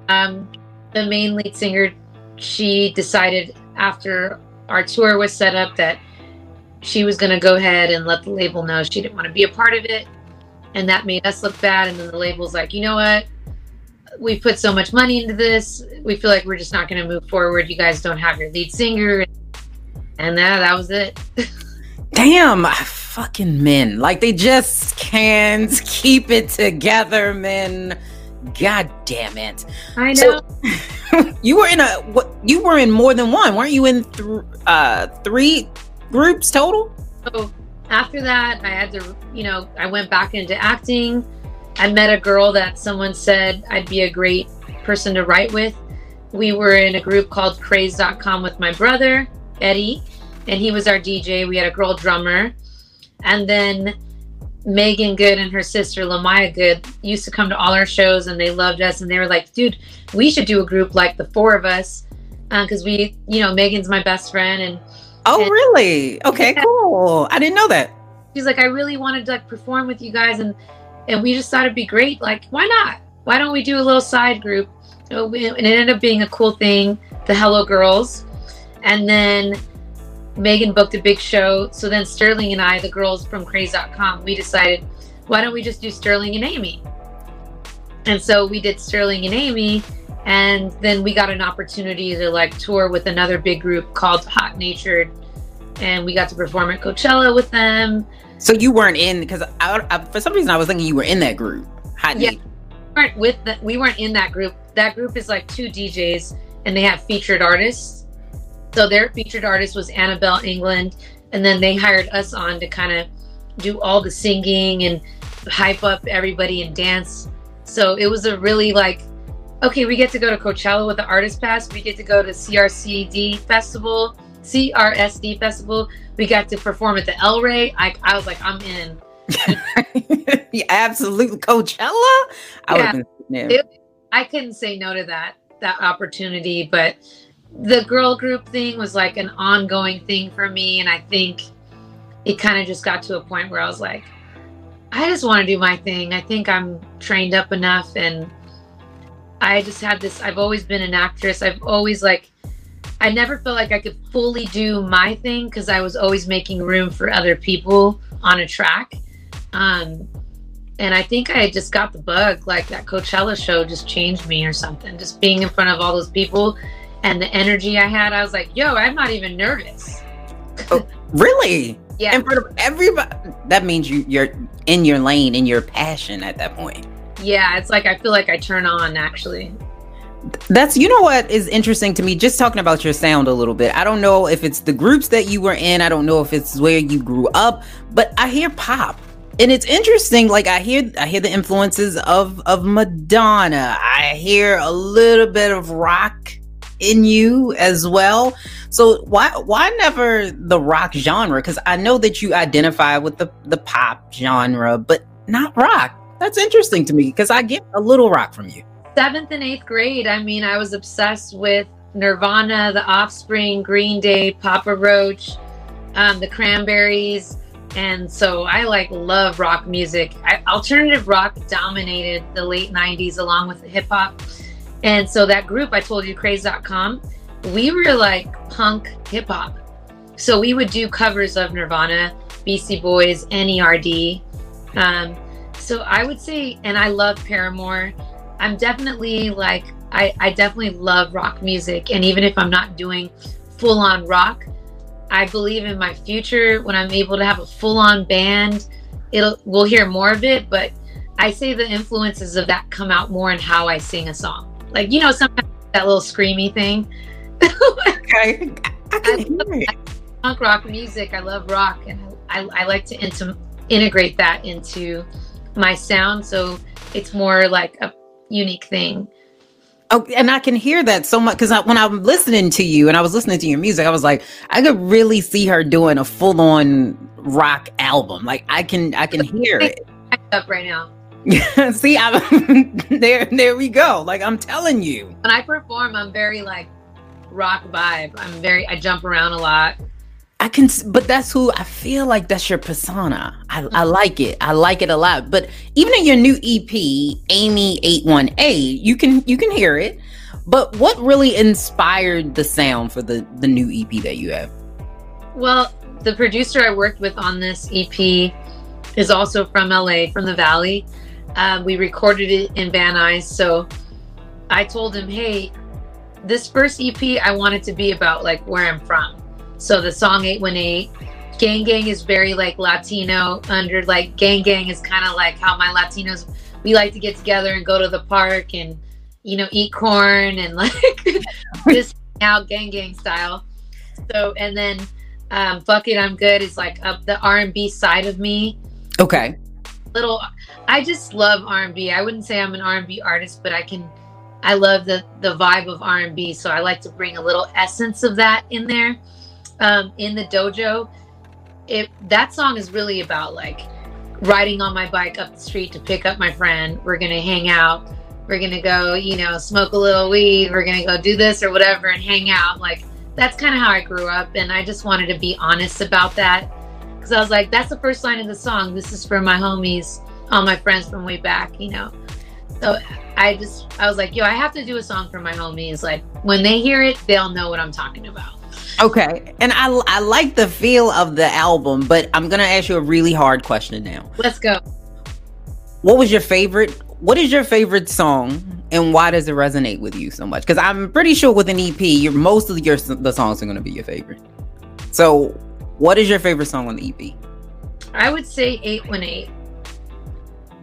um, the main lead singer, she decided after our tour was set up that she was going to go ahead and let the label know she didn't want to be a part of it. And that made us look bad. And then the label's like, you know what? We put so much money into this. We feel like we're just not going to move forward. You guys don't have your lead singer. And that, that was it. Damn, fucking men. Like they just can't keep it together, men. God damn it. I know. So- You were in a what you were in more than one, weren't you in th- uh 3 groups total? So after that, I had to, you know, I went back into acting. I met a girl that someone said I'd be a great person to write with. We were in a group called Craze.com with my brother, Eddie, and he was our DJ. We had a girl drummer. And then Meagan Good and her sister, LaMyia Good, used to come to all our shows and they loved us. And they were like, dude, we should do a group like the four of us. Uh, because we, you know, Meagan's my best friend and Oh, And- really? Okay, Yeah. cool. I didn't know that. she's like, I really wanted to like perform with you guys, and and we just thought it'd be great. Like, why not? Why don't we do a little side group? And it ended up being a cool thing, the Hello Girls, and then Meagan booked a big show. So then Sterling and I, the girls from Craze.com, we decided, why don't we just do Sterling and Amy? And so we did Sterling and Amy, and then we got an opportunity to like tour with another big group called Hot Natured, and we got to perform at Coachella with them. So you weren't in because for some reason I was thinking you were in that group. Hot Yeah. Nate. weren't with that we weren't in that group that group is like two djs and they have featured artists so their featured artist was Anabel Englund and then they hired us on to kind of do all the singing and hype up everybody and dance so it was a really like okay we get to go to coachella with the artist pass we get to go to CRSSD festival CRSSD festival we got to perform at the el rey I, I was like i'm in yeah, absolutely. Coachella? I Yeah. It- I couldn't say no to that that opportunity, but the girl group thing was like an ongoing thing for me, and I think it kind of just got to a point where I was like, I just want to do my thing. I think I'm trained up enough, and I just had this. I've always been an actress. I've always like. I never felt like I could fully do my thing because I was always making room for other people on a track. Um, and I think I just got the bug. Like that Coachella show just changed me or something. Just being in front of all those people and the energy I had, I was like, yo, I'm not even nervous. Oh, really? Yeah. In front of everybody. That means you, you're in your lane, in your passion at that point. yeah, it's like I feel like I turn on actually. That's you know what is interesting to me. Just talking about your sound a little bit. I don't know if it's the groups that you were in. I don't know if it's where you grew up, but I hear pop, and it's interesting. Like I hear, I hear the influences of of Madonna. I hear a little bit of rock in you as well. So why why never the rock genre? Because I know that you identify with the the pop genre, but not rock. That's interesting to me because I get a little rock from you seventh and eighth grade, I mean, I was obsessed with Nirvana, The Offspring, Green Day, Papa Roach, um, The Cranberries. And so I like love rock music. I, alternative rock dominated the late 90s along with hip hop. And so that group I told you, craze.com, we were like punk hip hop. So we would do covers of Nirvana, Beastie Boys, NERD. Um, so I would say, and I love Paramore. I'm definitely like I, I definitely love rock music and even if I'm not doing full on rock, I believe in my future when I'm able to have a full on band, it'll we'll hear more of it, but I say the influences of that come out more in how I sing a song. Like you know, sometimes that little screamy thing. okay. I can I love, hear it. Punk rock music. I love rock, and I, I like to integrate that into my sound, so it's more like a unique thing. Oh, and I can hear that so much because when I'm listening to you and I was listening to your music, I was like, I could really see her doing a full on rock album. Like I can, I can hear it. Up right now. see, I'm there. There we go. Like I'm telling you. When I perform, I'm very like rock vibe. I'm very. I jump around a lot. I can, but that's who I feel like that's your persona. I, I mm-hmm. like it. I like it a lot. But even in your new EP, Amy Eight One Eight, you can you can hear it. But what really inspired the sound for the the new EP that you have? Well, the producer I worked with on this EP is also from LA, from the Valley. Um, we recorded it in Van Nuys, so I told him, "Hey, this first EP, I want it to be about like where I'm from." So the song 818, Gang Gang is very like Latino under like Gang Gang is kind of like how my Latinos we like to get together and go to the park and you know eat corn and like just out gang gang style. So and then um Fuck It I'm Good is like up the R&B side of me. Okay. Little I just love R&B. I wouldn't say I'm an R&B artist, but I can I love the the vibe of R&B, so I like to bring a little essence of that in there um, in the dojo, it that song is really about like riding on my bike up the street to pick up my friend. We're gonna hang out. We're gonna go, you know, smoke a little weed. We're gonna go do this or whatever and hang out. Like that's kind of how I grew up, and I just wanted to be honest about that because I was like, that's the first line of the song. This is for my homies, all my friends from way back, you know. So I just I was like, yo, I have to do a song for my homies. Like when they hear it, they'll know what I'm talking about. Okay. And I I like the feel of the album, but I'm going to ask you a really hard question now. Let's go. What was your favorite what is your favorite song and why does it resonate with you so much? Cuz I'm pretty sure with an EP, your most of your the songs are going to be your favorite. So, what is your favorite song on the EP? I would say 818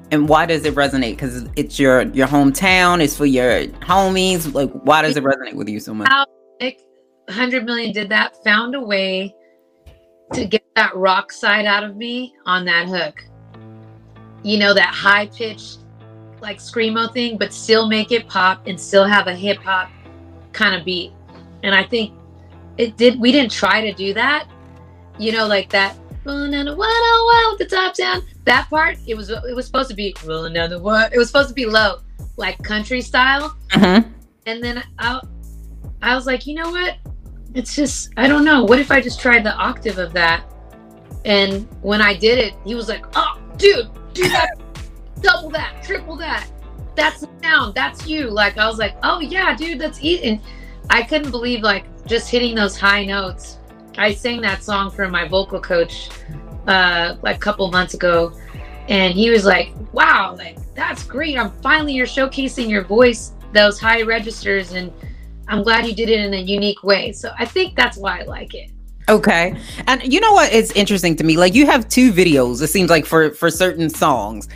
and why does it resonate? Because it's your your hometown it's for your homies like why does it resonate with you so much? How 100 million did that found a way to get that rock side out of me on that hook. You know that high pitched like screamo thing but still make it pop and still have a hip hop kind of beat. And i think it did we didn't try to do that you know like that rolling down the one oh one with the top down that part it was it was supposed to be rolling down the what it was supposed to be low like country style mm-hmm. and then I, I was like you know what it's just I don't know. What if I just tried the octave of that? And when I did it, he was like, "Oh, dude, do that, double that, triple that. That's the sound. That's you." Like I was like, "Oh yeah, dude, that's eating." I couldn't believe like just hitting those high notes. I sang that song for my vocal coach uh, like a couple months ago, and he was like, "Wow, like that's great. I'm finally you're showcasing your voice, those high registers, and." I'm glad you did it in a unique way. So I think that's why I like it. Okay. And you know what? It's interesting to me. Like you have two videos, it seems like for for certain songs.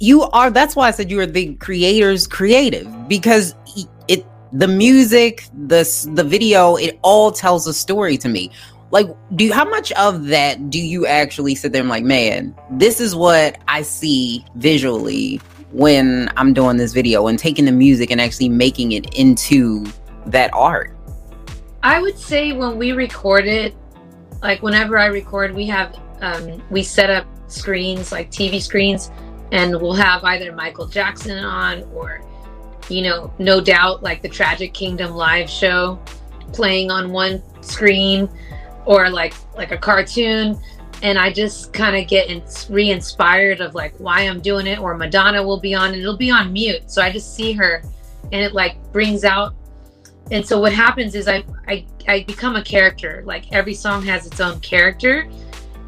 you are that's why I said you are the creator's creative because it the music, the the video, it all tells a story to me. Like, do you, how much of that do you actually sit there and like, man, this is what I see visually when I'm doing this video and taking the music and actually making it into that art? I would say when we record it, like whenever I record, we have um, we set up screens like TV screens, and we'll have either Michael Jackson on or you know, no doubt like the Tragic Kingdom live show playing on one screen or like like a cartoon. And I just kind of get in, re-inspired of like why I'm doing it or Madonna will be on and it'll be on mute. So I just see her and it like brings out and so what happens is I I, I become a character. Like every song has its own character.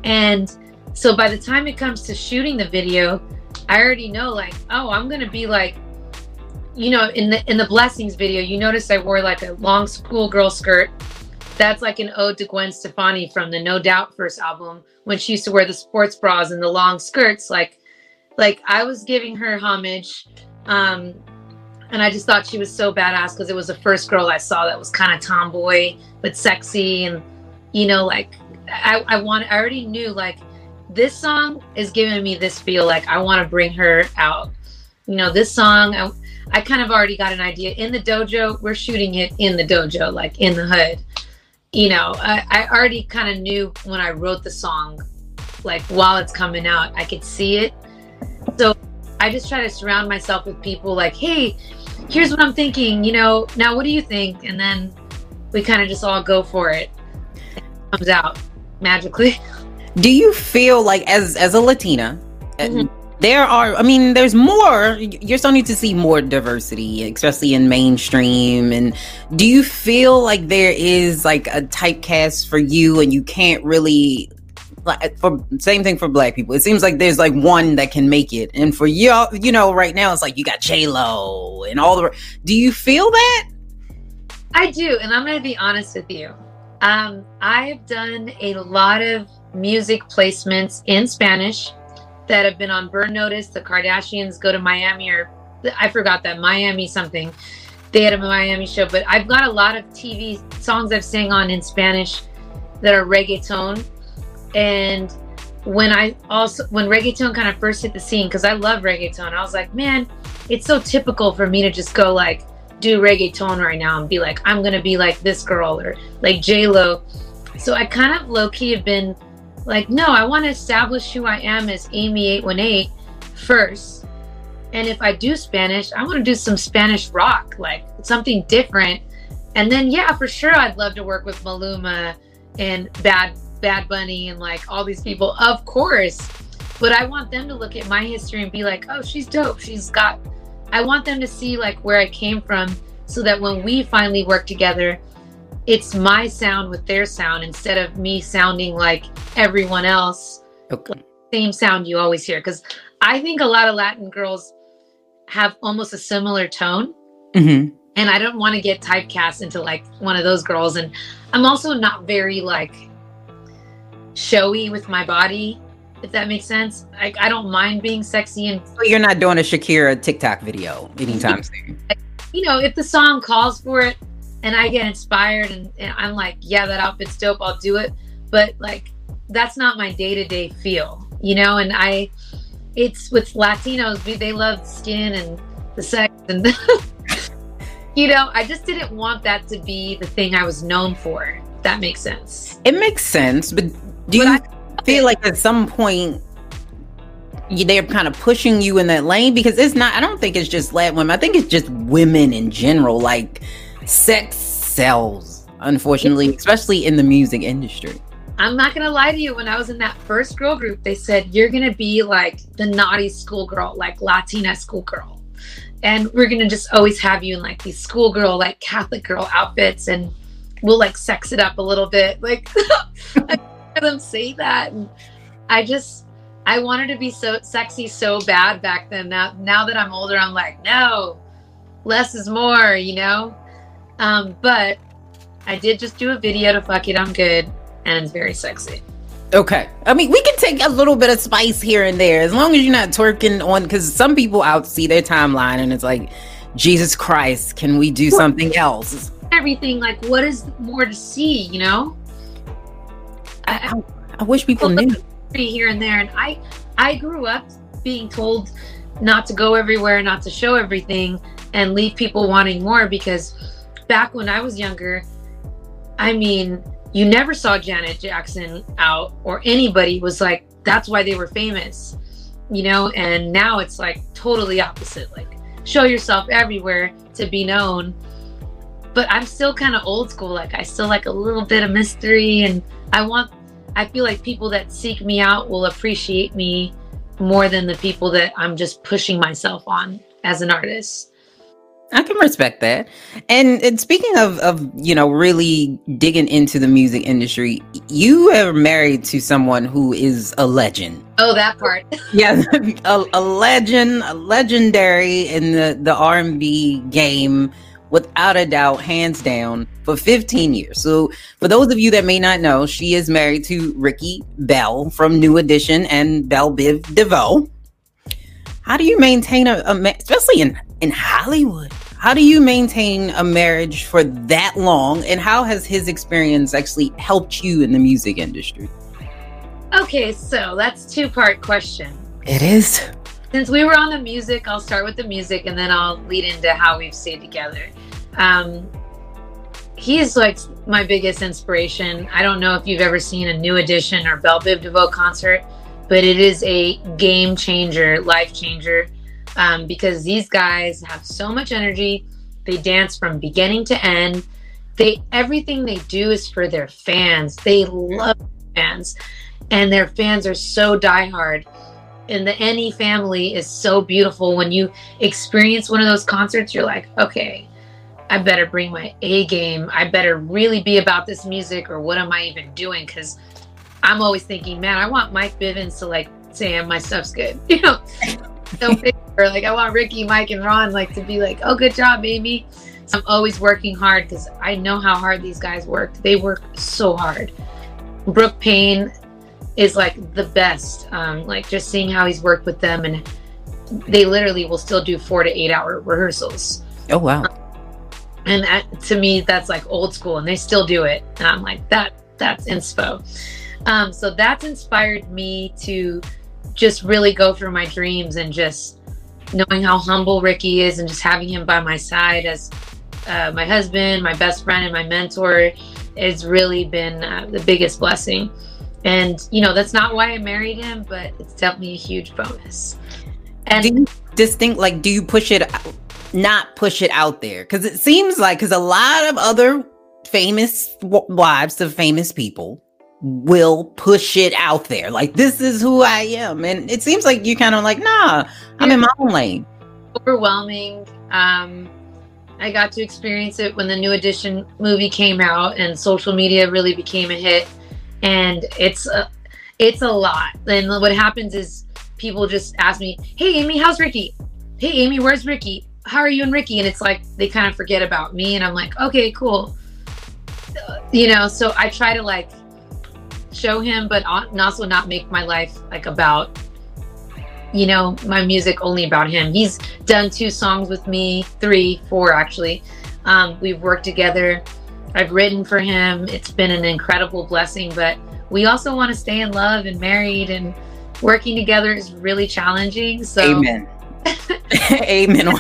And so by the time it comes to shooting the video I already know like oh I'm gonna be like you know, in the in the blessings video, you notice I wore like a long schoolgirl skirt. That's like an ode to Gwen Stefani from the No Doubt first album when she used to wear the sports bras and the long skirts. Like, like I was giving her homage, um, and I just thought she was so badass because it was the first girl I saw that was kind of tomboy but sexy, and you know, like I I want I already knew like this song is giving me this feel like I want to bring her out. You know, this song. I, I kind of already got an idea. In the dojo, we're shooting it in the dojo, like in the hood. You know, I, I already kind of knew when I wrote the song, like while it's coming out, I could see it. So I just try to surround myself with people like, hey, here's what I'm thinking, you know, now what do you think? And then we kind of just all go for it. it comes out magically. Do you feel like as as a Latina, mm-hmm there are i mean there's more. You're starting to see more diversity especially in mainstream. And do you feel like there is like a typecast for you and you can't really like for same thing for black people. It seems like there's like one that can make it. And for you you know right now it's like you got j-lo and all the do you feel that? I do and i'm gonna be honest with you. Um i've done a lot of music placements in spanish that have been on Burn Notice. The Kardashians go to Miami, or I forgot that Miami something. They had a Miami show, but I've got a lot of TV songs I've sang on in Spanish that are reggaeton. And when I also when reggaeton kind of first hit the scene, because I love reggaeton, I was like, man, it's so typical for me to just go like do reggaeton right now and be like, I'm gonna be like this girl or like J Lo. So I kind of low key have been like, no, I want to establish who I am as Amy818 first. And if I do Spanish, I want to do some Spanish rock, like something different. And then, yeah, for sure, I'd love to work with Maluma and Bad Bad Bunny and like all these people, of course. But I want them to look at my history and be like, oh, she's dope. She's got. I want them to see like where I came from, so that when we finally work together, it's my sound with their sound instead of me sounding like everyone else. Okay. Same sound you always hear. Because I think a lot of Latin girls have almost a similar tone. Mm-hmm. And I don't want to get typecast into like one of those girls. And I'm also not very like showy with my body, if that makes sense. I, I don't mind being sexy and. you're not doing a Shakira TikTok video anytime soon. You know, if the song calls for it, and I get inspired and, and, I'm like, yeah, that outfit's dope, I'll do it. But like that's not my day-to-day feel, you know, and I it's with Latinos, they love skin and the sex and you know, I just didn't want that to be the thing I was known for. that makes sense. It makes sense, but do but you I, feel like at some point they're kind of pushing you in that lane because it's not i don't think it's just Latin women i think it's just women in general like sex sells, unfortunately, especially in the music industry. I'm not gonna lie to you. When I was in that first girl group, they said you're gonna be like the naughty schoolgirl, like Latina schoolgirl, and we're gonna just always have you in like these schoolgirl, like Catholic girl outfits, and we'll like sex it up a little bit. Like I heard them say that, and I just I wanted to be so sexy so bad back then. Now now that I'm older, I'm like, no, less is more. You know. Um, but I did just do a video to fuck it, I'm good, and it's very sexy. Okay. I mean, we can take a little bit of spice here and there as long as you're not twerking on, because some people out see their timeline and it's like, Jesus Christ, can we do something else? Everything like, what is more to see? You know, I, I, I wish people knew. here and there, and I I grew up being told not to go everywhere, not to show everything, and leave people wanting more because back when I was younger, I mean, you never saw Janet Jackson out or anybody was like, that's why they were famous, you know? And now it's like totally opposite. Like, show yourself everywhere to be known. But I'm still kind of old school. Like, I still like a little bit of mystery. And I want, I feel like people that seek me out will appreciate me more than the people that I'm just pushing myself on as an artist. I can respect that. And, and speaking of of you know really digging into the music industry, you are married to someone who is a legend. Oh, that part. Yeah, a, a legend, a legendary in the the R and B game, without a doubt, hands down, for 15 years. So, for those of you that may not know, she is married to Ricky Bell from New Edition and Bell Biv DeVoe. How do you maintain a, a especially in in Hollywood? How do you maintain a marriage for that long? And how has his experience actually helped you in the music industry? Okay, so that's two part question. It is. Since we were on the music, I'll start with the music and then I'll lead into how we've stayed together. Um, he's like my biggest inspiration. I don't know if you've ever seen a New Edition or Bell Biv DeVoe concert, but it is a game changer, life changer, um, because these guys have so much energy. They dance from beginning to end. They everything they do is for their fans. They love fans, and their fans are so diehard. And the NE family is so beautiful. When you experience one of those concerts, you're like, okay, I better bring my A game. I better really be about this music, or what am I even doing? Because I'm always thinking, man, I want Mike Bivins to like say my stuff's good, you know. So or like I want Ricky, Mike, and Ron like to be like, oh, good job, baby. So I'm always working hard because I know how hard these guys work. They work so hard. Brooke Payne is like the best. Um, like just seeing how he's worked with them, and they literally will still do four to eight hour rehearsals. Oh wow! And that, to me, that's like old school, and they still do it. And I'm like, that that's inspo. Um, so that's inspired me to just really go for my dreams and just knowing how humble Ricky is and just having him by my side as uh, my husband, my best friend, and my mentor has really been uh, the biggest blessing. And you know that's not why I married him, but it's definitely a huge bonus. And do you distinct like do you push it, not push it out there? Because it seems like because a lot of other famous wives of famous people will push it out there. Like, this is who I am. And it seems like you kind of like, nah, I'm in my own lane. Overwhelming. Um, I got to experience it when the New Edition movie came out and social media really became a hit. And it's a, it's a lot. And what happens is people just ask me, "Hey, Amy, how's Ricky? Hey, Amy, where's Ricky? How are you and Ricky?" And it's like they kind of forget about me, and I'm like, "Okay, cool." You know, so I try to like show him, but also not make my life like about, you know, my music only about him. He's done two songs with me, three, four actually. Um, we've worked together. I've written for him. It's been an incredible blessing, but we also want to stay in love and married and working together is really challenging. So Amen. Amen.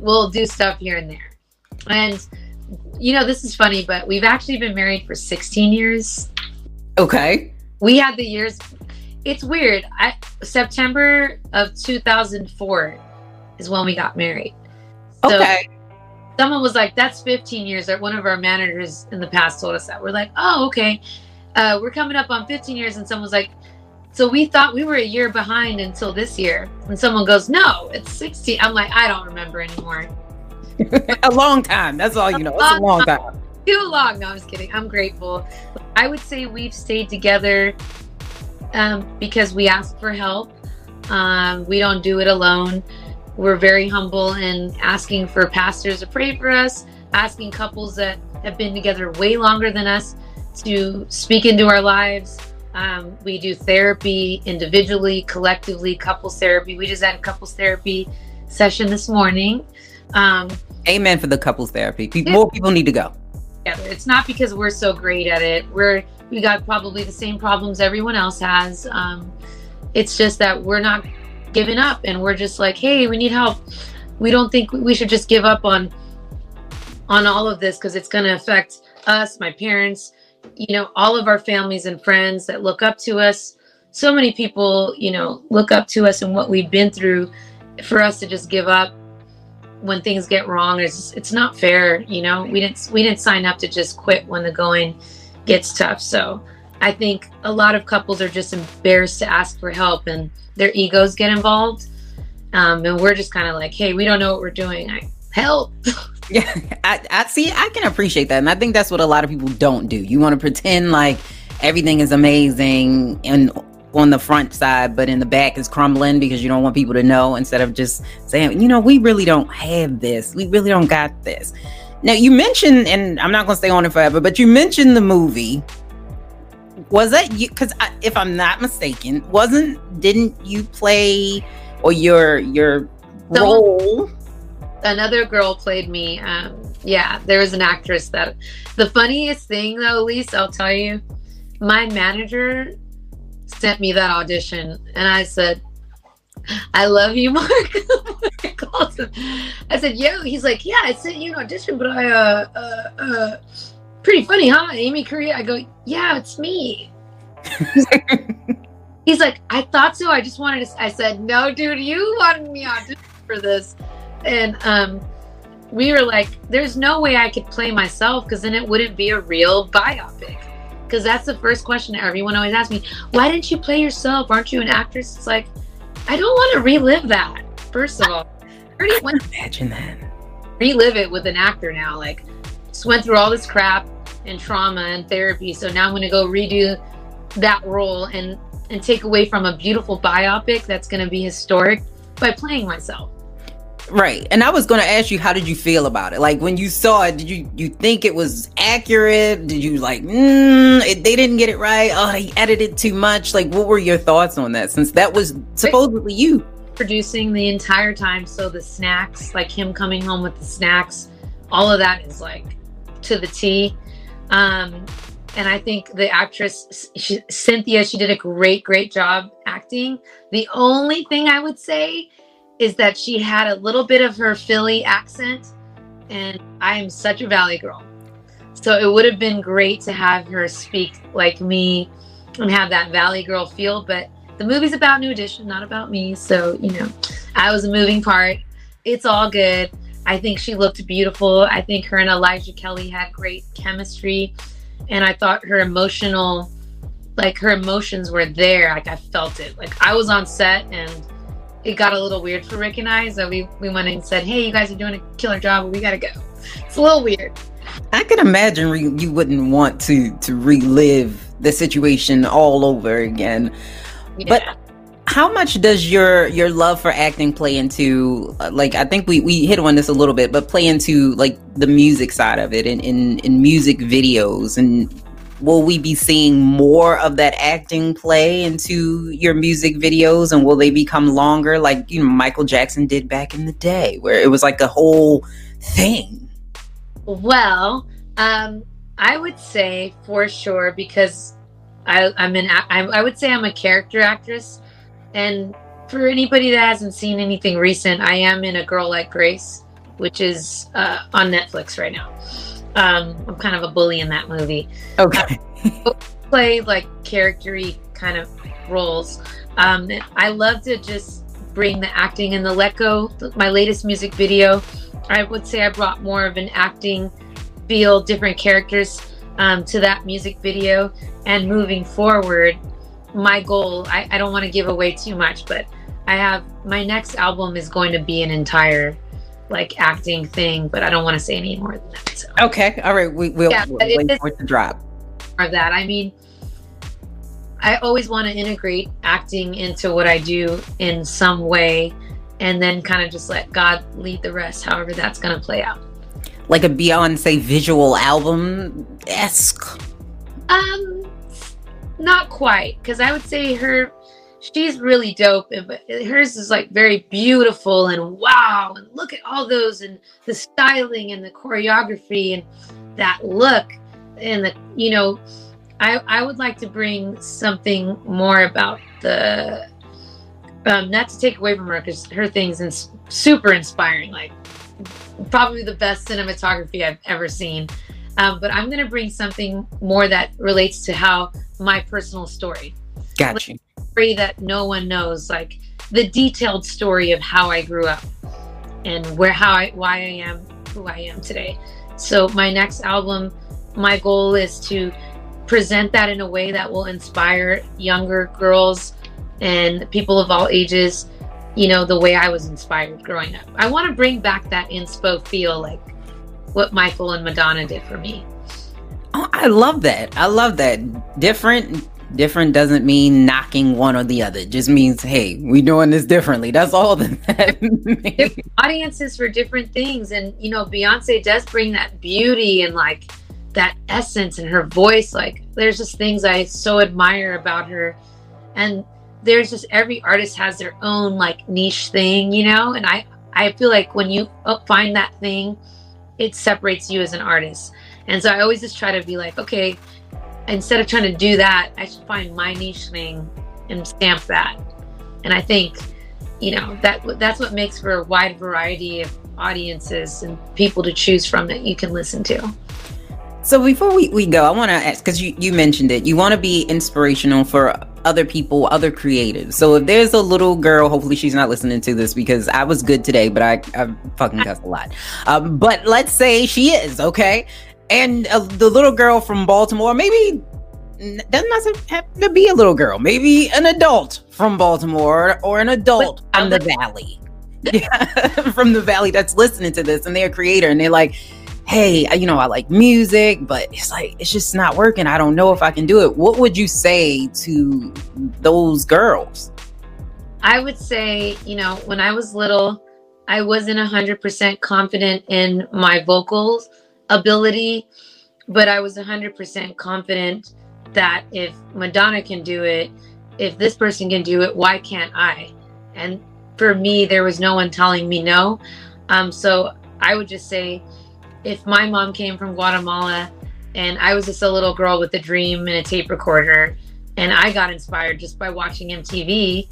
we'll do stuff here and there. And you know, this is funny, but we've actually been married for 16 years. Okay. We had the years. It's weird. I, September of 2004 is when we got married. So okay. Someone was like, "That's 15 years." Or one of our managers in the past told us that. We're like, "Oh, okay." Uh, we're coming up on 15 years, and someone was like, "So we thought we were a year behind until this year." And someone goes, "No, it's 16." I'm like, "I don't remember anymore." a long time. That's all you know. It's a long time. Too long. No, I'm just kidding. I'm grateful. I would say we've stayed together um, because we ask for help. Um, we don't do it alone. We're very humble in asking for pastors to pray for us, asking couples that have been together way longer than us to speak into our lives. Um, we do therapy individually, collectively, couples therapy. We just had a couples therapy session this morning. Um, Amen for the couples therapy. More people need to go. Together. It's not because we're so great at it. We're we got probably the same problems everyone else has. Um, it's just that we're not giving up, and we're just like, hey, we need help. We don't think we should just give up on on all of this because it's going to affect us, my parents, you know, all of our families and friends that look up to us. So many people, you know, look up to us and what we've been through. For us to just give up when things get wrong is it's not fair you know we didn't we didn't sign up to just quit when the going gets tough so i think a lot of couples are just embarrassed to ask for help and their egos get involved um, and we're just kind of like hey we don't know what we're doing I, help Yeah, I, I see. I can appreciate that, and I think that's what a lot of people don't do. You want to pretend like everything is amazing and on the front side, but in the back is crumbling because you don't want people to know. Instead of just saying, you know, we really don't have this. We really don't got this. Now you mentioned, and I'm not going to stay on it forever, but you mentioned the movie. Was that you? Because if I'm not mistaken, wasn't didn't you play or your your Someone- role? another girl played me um, yeah there was an actress that the funniest thing though Elise, i'll tell you my manager sent me that audition and i said i love you mark I. I said, "Yo," he's like, "Yeah, I sent you an audition, but I, uh, uh, uh, pretty funny, huh?" Amy Correa. I go, "Yeah, it's me." He's like, "I thought so. I just wanted to." I said, "No, dude, you wanted me audition for this," and um, we were like, "There's no way I could play myself because then it wouldn't be a real biopic." Because that's the first question everyone always asks me. Why didn't you play yourself? Aren't you an actress? It's like, I don't want to relive that. First of all, I went Imagine that. relive it with an actor now. Like, just went through all this crap and trauma and therapy. So now I'm going to go redo that role and and take away from a beautiful biopic that's going to be historic by playing myself. Right. And I was going to ask you, how did you feel about it? Like when you saw it, did you you think it was accurate? Did you like, mm, it, they didn't get it right? Oh, they edited too much. Like, what were your thoughts on that? Since that was supposedly you. Producing the entire time, so the snacks, like him coming home with the snacks, all of that is like to the T. Um, and I think the actress she, Cynthia, she did a great, great job acting. The only thing I would say is that she had a little bit of her Philly accent, and I am such a Valley girl. So it would have been great to have her speak like me and have that Valley girl feel. But the movie's about New Edition, not about me. So, you know, I was a moving part. It's all good. I think she looked beautiful. I think her and Elijah Kelley had great chemistry. And I thought her emotional, like her emotions were there. Like I felt it. Like I was on set and it got a little weird for Rick and I. So we, we went and said, hey, you guys are doing a killer job. We got to go. It's a little weird. I can imagine re- you wouldn't want to to relive the situation all over again. Yeah. But how much does your your love for acting play into uh, like I think we we hit on this a little bit, but play into like the music side of it and in in music videos and will we be seeing more of that acting play into your music videos and will they become longer like you know Michael Jackson did back in the day where it was like a whole thing. Well, um, I would say for sure because I, I'm an I, I would say I'm a character actress, and for anybody that hasn't seen anything recent, I am in a Girl Like Grace, which is uh, on Netflix right now. Um, I'm kind of a bully in that movie. Okay. Play like charactery kind of roles. Um, I love to just bring the acting and the let go. My latest music video, I would say I brought more of an acting feel, different characters um, to that music video. And moving forward, my goal, I, I don't want to give away too much, but I have my next album is going to be an entire like acting thing, but I don't want to say any more than that. So Okay. All right. We, we'll, Yeah, we'll wait for it to drop. of that. I mean, I always want to integrate acting into what I do in some way and then kind of just let God lead the rest, however that's going to play out. Like a Beyonce visual album esque. Um, not quite, because I would say her, she's really dope, and but hers is like very beautiful and wow, and look at all those and the styling and the choreography and that look and the you know, I I would like to bring something more about the. Um, not to take away from her because her thing's ins- super inspiring, like probably the best cinematography I've ever seen. Um, but I'm going to bring something more that relates to how my personal story, Got you. Story that no one knows, like the detailed story of how I grew up and where how I why I am who I am today. So my next album, my goal is to present that in a way that will inspire younger girls and people of all ages you know the way i was inspired growing up i want to bring back that inspo feel like what michael and madonna did for me Oh, I love that. I love that. Different different doesn't mean knocking one or the other. It just means, hey, we doing this differently. That's all that means. audiences for different things and you know beyonce does bring that beauty and like that essence in her voice like there's just things i so admire about her and there's just every artist has their own like niche thing you know and i i feel like when you uh, find that thing it separates you as an artist and so i always just try to be like okay instead of trying to do that i should find my niche thing and stamp that and i think you know that that's what makes for a wide variety of audiences and people to choose from that you can listen to So before we, we go, I want to ask because you, you mentioned it. You want to be inspirational for other people, other creatives. So if there's a little girl, hopefully she's not listening to this because I was good today, but I, I fucking cuss a lot. Um, but let's say she is okay, and uh, the little girl from Baltimore, maybe doesn't have to be a little girl, maybe an adult from Baltimore or an adult from the valley. Yeah, from the valley that's listening to this and they're a creator and they're like, hey, you know, I like music, but it's like, it's just not working. I don't know if I can do it. What would you say to those girls? I would say, you know, when I was little, I wasn't 100% confident in my vocals ability, but I was 100% confident that if Madonna can do it, if this person can do it, why can't I? And for me, there was no one telling me no. Um, so I would just say, if my mom came from Guatemala and I was just a little girl with a dream and a tape recorder, and I got inspired just by watching MTV,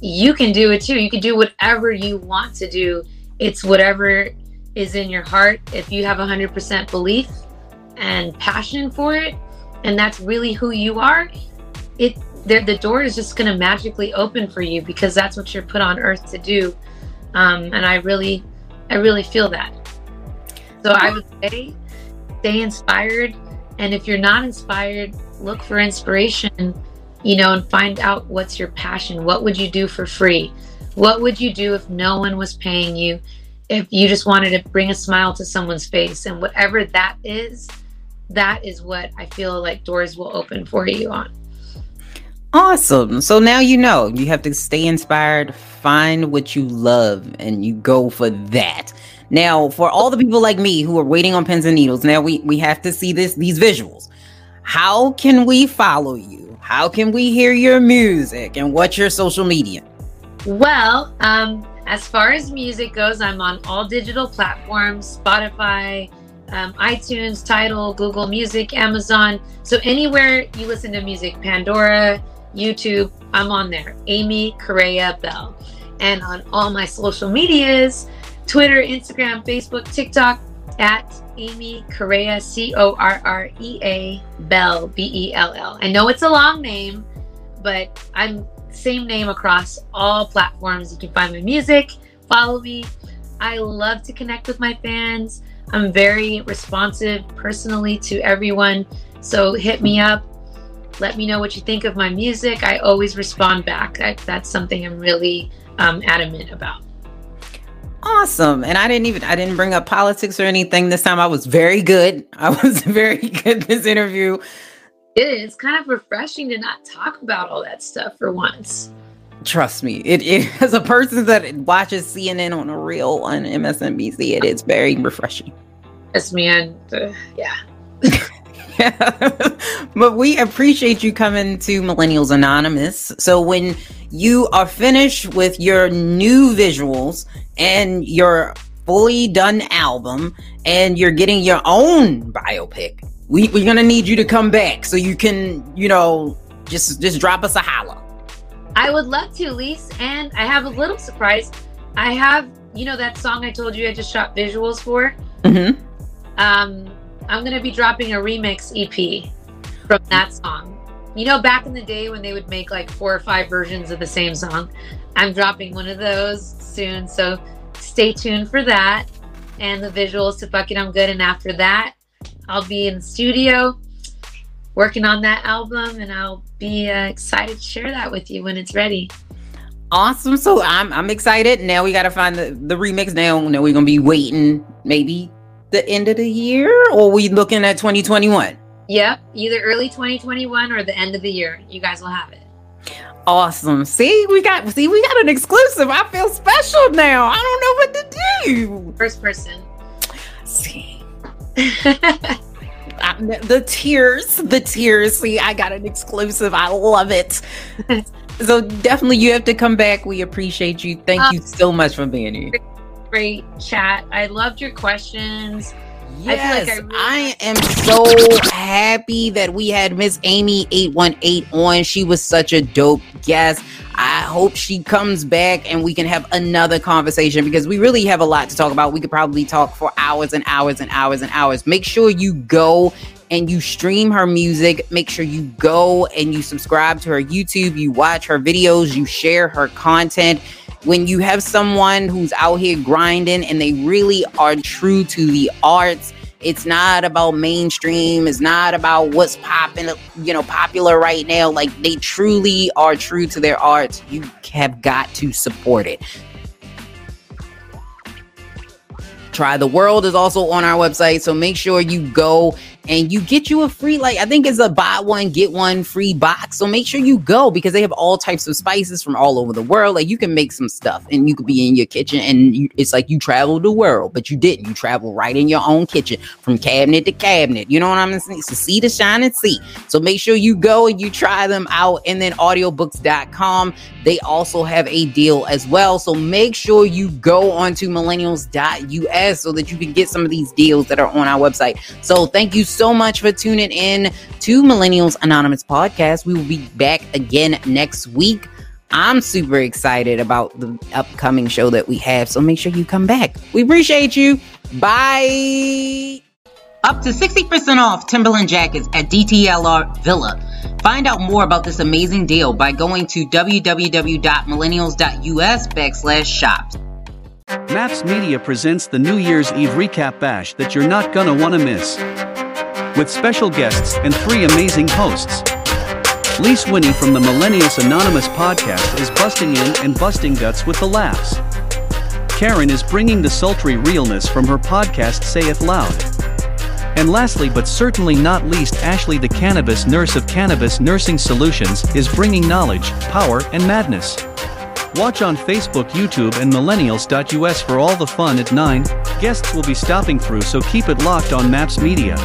you can do it too. You can do whatever you want to do. It's whatever is in your heart. If you have 100% belief and passion for it, and that's really who you are, it the, door is just going to magically open for you because that's what you're put on earth to do. Um, and I really, I really feel that. So I would say, stay inspired. And if you're not inspired, look for inspiration, you know, and find out what's your passion. What would you do for free? What would you do if no one was paying you? If you just wanted to bring a smile to someone's face and whatever that is, that is what I feel like doors will open for you on. Awesome. So now you know you have to stay inspired, find what you love, and you go for that. Now, for all the people like me who are waiting on pins and needles, now we we have to see this these visuals. How can we follow you? How can we hear your music? And what's your social media? Well, um, as far as music goes, I'm on all digital platforms Spotify, um, iTunes, Tidal, Google Music, Amazon. So anywhere you listen to music, Pandora, YouTube, I'm on there. Amy Correa Bell. And on all my social medias Twitter, Instagram, Facebook, TikTok at Amy Correa, C O R R E A Bell, B E L L. I know it's a long name, but I'm same name across all platforms. You can find my music, follow me. I love to connect with my fans. I'm very responsive personally to everyone. So hit me up. Let me know what you think of my music. I always respond back. I, that's something I'm really um, adamant about. Awesome. And I didn't even I didn't bring up politics or anything this time. I was very good. I was very good this interview. It is kind of refreshing to not talk about all that stuff for once. Trust me, it, it as a person that watches CNN on a real on MSNBC, it is very refreshing. Yes, man. Uh, yeah. but we appreciate you coming to Millennials Anonymous. So when you are finished with your new visuals and your fully done album and you're getting your own biopic, we, we're gonna need you to come back so you can, you know, just just drop us a holla. I would love to, Lise. And I have a little surprise. I have, you know, that song I told you I just shot visuals for. Mm-hmm. Um, I'm gonna be dropping a remix EP from that song. You know, back in the day when they would make like four or five versions of the same song, I'm dropping one of those soon. So stay tuned for that and the visuals to Fuck It I'm Good. And after that, I'll be in the studio working on that album and I'll be uh, excited to share that with you when it's ready. Awesome. So I'm I'm excited. Now we gotta find the, the remix now. Now we're gonna be waiting maybe the end of the year or we looking at 2021? Yep, either early 2021 or the end of the year. You guys will have it. Awesome. See, we got see, we got an exclusive. I feel special now. I don't know what to do. First person. See. I, the tears, the tears. See, I got an exclusive. I love it. so definitely you have to come back. We appreciate you. Thank Uh, you so much for being here. Great chat. I loved your questions. I feel like Yes, I I, really- am so happy that we had Miss Amy 818 on. She was such a dope guest. I hope she comes back and we can have another conversation because we really have a lot to talk about. We could probably talk for hours and hours and hours and hours. Make sure you go and you stream her music. Make sure you go and you subscribe to her YouTube, you watch her videos, you share her content when you have someone who's out here grinding and they really are true to the arts it's not about mainstream. It's not about what's popping you know popular right now. Like they truly are true to their art you have got to support it. Try the world is also on our website so make sure you go and you get you a free like i think it's a buy one get one free box. So make sure you go because they have all types of spices from all over the world. Like you can make some stuff and you could be in your kitchen and you, it's like you traveled the world but you didn't. You travel right in your own kitchen from cabinet to cabinet. You know what i'm saying? So see the shine and see so make sure you go and you try them out. And then audiobooks.com they also have a deal as well. So make sure you go onto millennials.us so that you can get some of these deals that are on our website. So thank you so much for tuning in to Millennials Anonymous podcast. We will be back again next week. I'm super excited about the upcoming show that we have, so make sure you come back. We appreciate you. Bye. Up to 60% off Timberland jackets at DTLR Villa. Find out more about this amazing deal by going to www.millennials.us backslash shops. Maps Media presents the New Year's Eve recap bash that you're not gonna wanna miss. With special guests and three amazing hosts. Lise Winnie from the Millennials Anonymous podcast is busting in and busting guts with the laughs. Karen is bringing the sultry realness from her podcast Say It Loud. And lastly but certainly not least Ashley the cannabis nurse of Cannabis Nursing Solutions is bringing knowledge, power and madness. Watch on Facebook, YouTube, and millennials.us for all the fun at 9. Guests will be stopping through, so keep it locked on Maps Media.